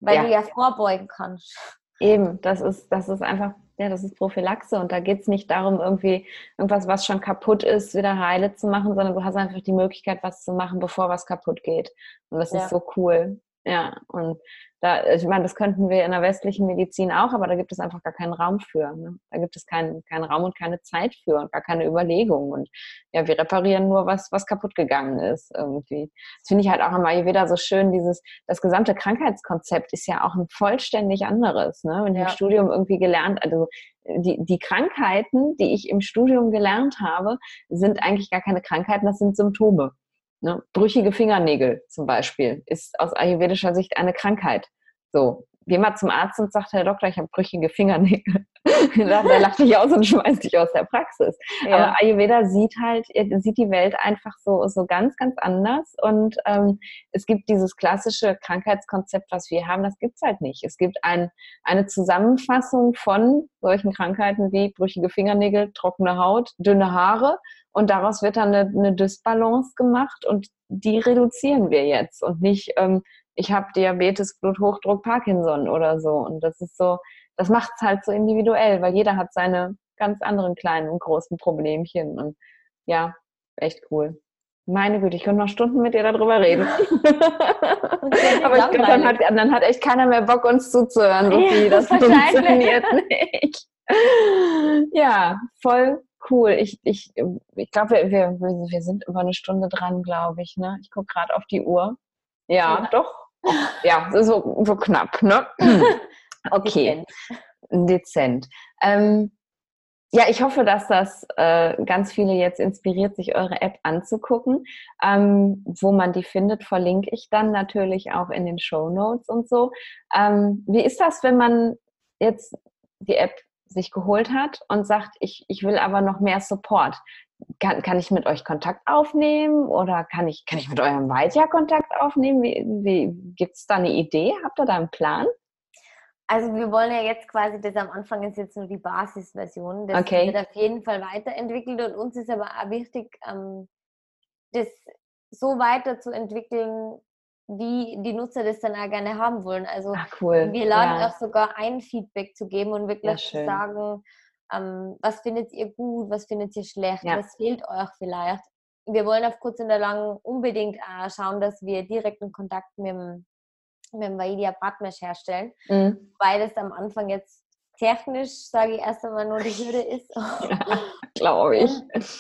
weil ja. du ja vorbeugen kannst. Eben, das ist, das ist einfach, ja, das ist Prophylaxe und da geht es nicht darum, irgendwie irgendwas, was schon kaputt ist, wieder heile zu machen, sondern du hast einfach die Möglichkeit, was zu machen, bevor was kaputt geht. Und das ja. ist so cool. Ja, und da, ich meine, das könnten wir in der westlichen Medizin auch, aber da gibt es einfach gar keinen Raum für. Ne? Da gibt es keinen, keinen Raum und keine Zeit für und gar keine Überlegung. Und ja, wir reparieren nur was, was kaputt gegangen ist irgendwie. Das finde ich halt auch immer wieder so schön, dieses, das gesamte Krankheitskonzept ist ja auch ein vollständig anderes. Ne? Wenn ja. ich im Studium irgendwie gelernt, also die, die Krankheiten, die ich im Studium gelernt habe, sind eigentlich gar keine Krankheiten, das sind Symptome. Ne? Brüchige Fingernägel zum Beispiel ist aus ayurvedischer Sicht eine Krankheit. So, geh mal zum Arzt und sagt, Herr Doktor, ich habe brüchige Fingernägel. da lacht dich aus und schmeißt dich aus der Praxis. Ja. Aber Ayurveda sieht halt, sieht die Welt einfach so, so ganz, ganz anders. Und ähm, es gibt dieses klassische Krankheitskonzept, was wir haben, das gibt es halt nicht. Es gibt ein, eine Zusammenfassung von solchen Krankheiten wie brüchige Fingernägel, trockene Haut, dünne Haare. Und daraus wird dann eine, eine Dysbalance gemacht und die reduzieren wir jetzt und nicht, ähm, ich habe Diabetes, Bluthochdruck, Parkinson oder so. Und das ist so, das macht es halt so individuell, weil jeder hat seine ganz anderen kleinen und großen Problemchen. Und ja, echt cool. Meine Güte, ich könnte noch Stunden mit dir darüber reden. Aber ich glaube, dann hat, dann hat echt keiner mehr Bock, uns zuzuhören. Ja, das funktioniert nicht. Ja, voll cool. Ich, ich, ich glaube, wir, wir, wir sind über eine Stunde dran, glaube ich. Ne? Ich gucke gerade auf die Uhr. Ja, ja, doch ja, so, so knapp, ne? Okay. Dezent. Dezent. Ähm, ja, ich hoffe, dass das äh, ganz viele jetzt inspiriert, sich eure App anzugucken. Ähm, wo man die findet, verlinke ich dann natürlich auch in den Show Notes und so. Ähm, wie ist das, wenn man jetzt die App sich geholt hat und sagt, ich, ich will aber noch mehr Support? Kann, kann ich mit euch Kontakt aufnehmen oder kann ich, kann ich mit eurem Weitja Kontakt aufnehmen? Wie, wie, Gibt es da eine Idee? Habt ihr da einen Plan? Also wir wollen ja jetzt quasi, das am Anfang ist jetzt nur die Basisversion. Das okay. wird auf jeden Fall weiterentwickelt und uns ist aber auch wichtig, ähm, das so weiterzuentwickeln, wie die Nutzer das dann auch gerne haben wollen. Also Ach, cool. wir laden ja. auch sogar ein Feedback zu geben und wirklich zu sagen, ähm, was findet ihr gut, was findet ihr schlecht, ja. was fehlt euch vielleicht. Wir wollen auf kurz und lang unbedingt äh, schauen, dass wir direkten Kontakt mit dem, mit dem Vaidia Partmesh herstellen, mhm. weil das am Anfang jetzt technisch, sage ich erst einmal, nur die Hürde ist. Ja, Glaube ich.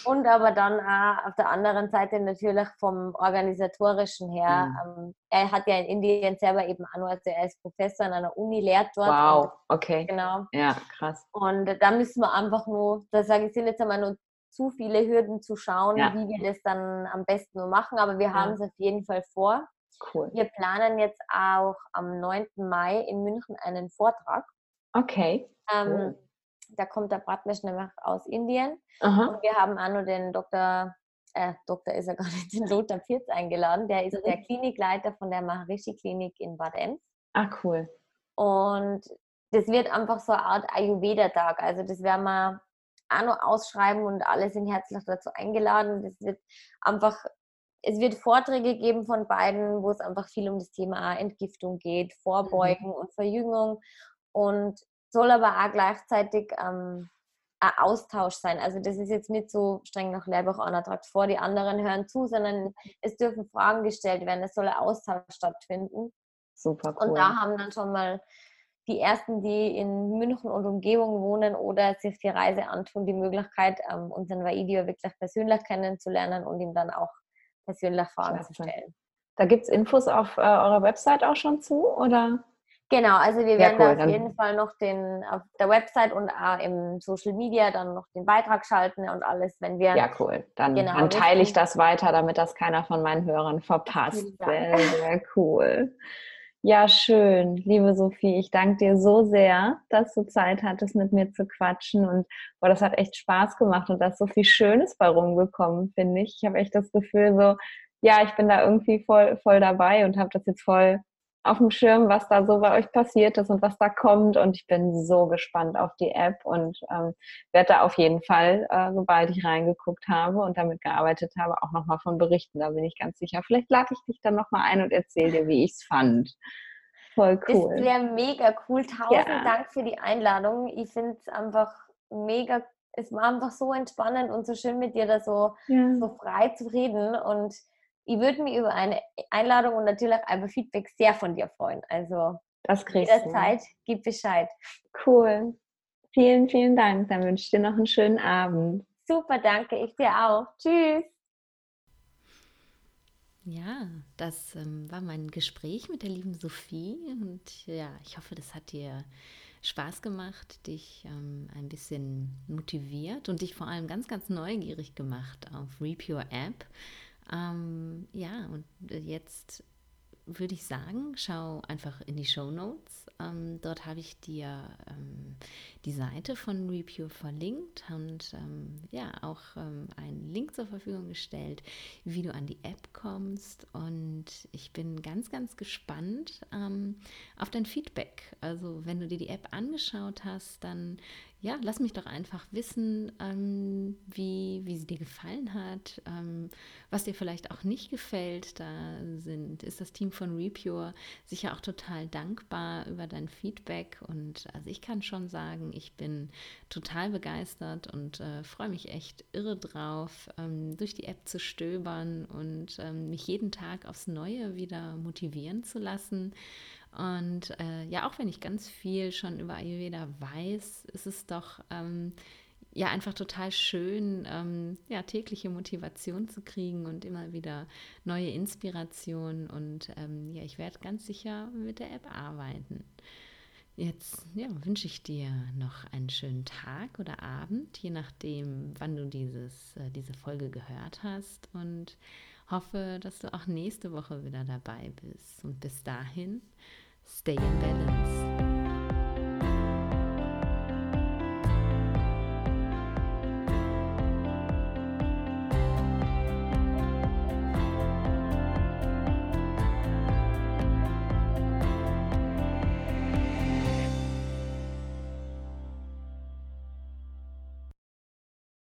Und, und, aber dann auch auf der anderen Seite natürlich vom Organisatorischen her. Mhm. Ähm, er hat ja in Indien selber eben auch nur, also er ist Professor an einer Uni, lehrt dort. Wow, okay. Genau. Ja, krass. Und da müssen wir einfach nur, da sage ich, sind jetzt einmal nur zu viele Hürden zu schauen, ja. wie wir das dann am besten nur machen. Aber wir ja. haben es auf jeden Fall vor. Cool. Wir planen jetzt auch am 9. Mai in München einen Vortrag. Okay. Ähm. Da kommt der Bratmesh nämlich aus Indien. Aha. Und wir haben auch noch den Dr. Äh, Doktor ist er gar nicht, den Lothar Pirz eingeladen. Der ist mhm. der Klinikleiter von der Maharishi-Klinik in Bad Ems. Ah, cool. Und das wird einfach so eine Art Ayurveda-Tag. Also das werden wir auch noch ausschreiben und alle sind herzlich dazu eingeladen. Das wird einfach, es wird Vorträge geben von beiden, wo es einfach viel um das Thema Entgiftung geht, mhm. Vorbeugen mhm. und Verjüngung und soll aber auch gleichzeitig ähm, ein Austausch sein. Also das ist jetzt nicht so streng nach Lehrbuch anertragt vor, die anderen hören zu, sondern es dürfen Fragen gestellt werden, es soll ein Austausch stattfinden. Super cool. Und da haben dann schon mal die ersten, die in München und Umgebung wohnen oder sich die Reise antun, die Möglichkeit, ähm, unseren Vaidio wirklich persönlich kennenzulernen und ihm dann auch persönlich Fragen zu stellen. Da gibt es Infos auf äh, eurer Website auch schon zu, oder? Genau, also wir werden ja, cool, da auf jeden Fall noch den auf der Website und auch im Social Media dann noch den Beitrag schalten und alles, wenn wir. Ja, cool. Dann, genau, dann teile ich das weiter, damit das keiner von meinen Hörern verpasst. Sehr, sehr cool. Ja, schön. Liebe Sophie, ich danke dir so sehr, dass du Zeit hattest, mit mir zu quatschen. Und boah, das hat echt Spaß gemacht und da ist so viel Schönes bei rumgekommen, finde ich. Ich habe echt das Gefühl, so, ja, ich bin da irgendwie voll, voll dabei und habe das jetzt voll auf dem Schirm, was da so bei euch passiert ist und was da kommt. Und ich bin so gespannt auf die App und ähm, werde da auf jeden Fall, äh, sobald ich reingeguckt habe und damit gearbeitet habe, auch nochmal von berichten. Da bin ich ganz sicher. Vielleicht lade ich dich dann nochmal ein und erzähle dir, wie ich es fand. Voll cool. Das wäre mega cool. Tausend ja. Dank für die Einladung. Ich finde es einfach mega es war einfach so entspannend und so schön mit dir da so, ja. so frei zu reden und ich würde mich über eine Einladung und natürlich einfach Feedback sehr von dir freuen. Also das kriegst jederzeit, du. gib Bescheid. Cool. Vielen, vielen Dank. Dann wünsche ich dir noch einen schönen Abend. Super, danke. Ich dir auch. Tschüss. Ja, das ähm, war mein Gespräch mit der lieben Sophie und ja, ich hoffe, das hat dir Spaß gemacht, dich ähm, ein bisschen motiviert und dich vor allem ganz, ganz neugierig gemacht auf Reap Your App Ähm, ja, und jetzt würde ich sagen, schau einfach in die Show Notes. Ähm, dort habe ich dir ähm, die Seite von Repure verlinkt und ähm, ja auch ähm, einen Link zur Verfügung gestellt, wie du an die App kommst. Und ich bin ganz, ganz gespannt ähm, auf dein Feedback. Also wenn du dir die App angeschaut hast, dann ja, lass mich doch einfach wissen, ähm, wie, wie sie dir gefallen hat, ähm, was dir vielleicht auch nicht gefällt. Da sind, ist das Team von Repure sicher auch total dankbar über dein Feedback. Und also ich kann schon sagen, ich bin total begeistert und äh, freue mich echt irre drauf, ähm, durch die App zu stöbern und ähm, mich jeden Tag aufs Neue wieder motivieren zu lassen. Und äh, ja, auch wenn ich ganz viel schon über Ayurveda weiß, ist es doch ähm, ja einfach total schön, ähm, ja, tägliche Motivation zu kriegen und immer wieder neue Inspiration. Und ähm, ja, ich werde ganz sicher mit der App arbeiten. Jetzt ja, wünsche ich dir noch einen schönen Tag oder Abend, je nachdem, wann du dieses, äh, diese Folge gehört hast. Und hoffe, dass du auch nächste Woche wieder dabei bist. Und bis dahin, stay in balance.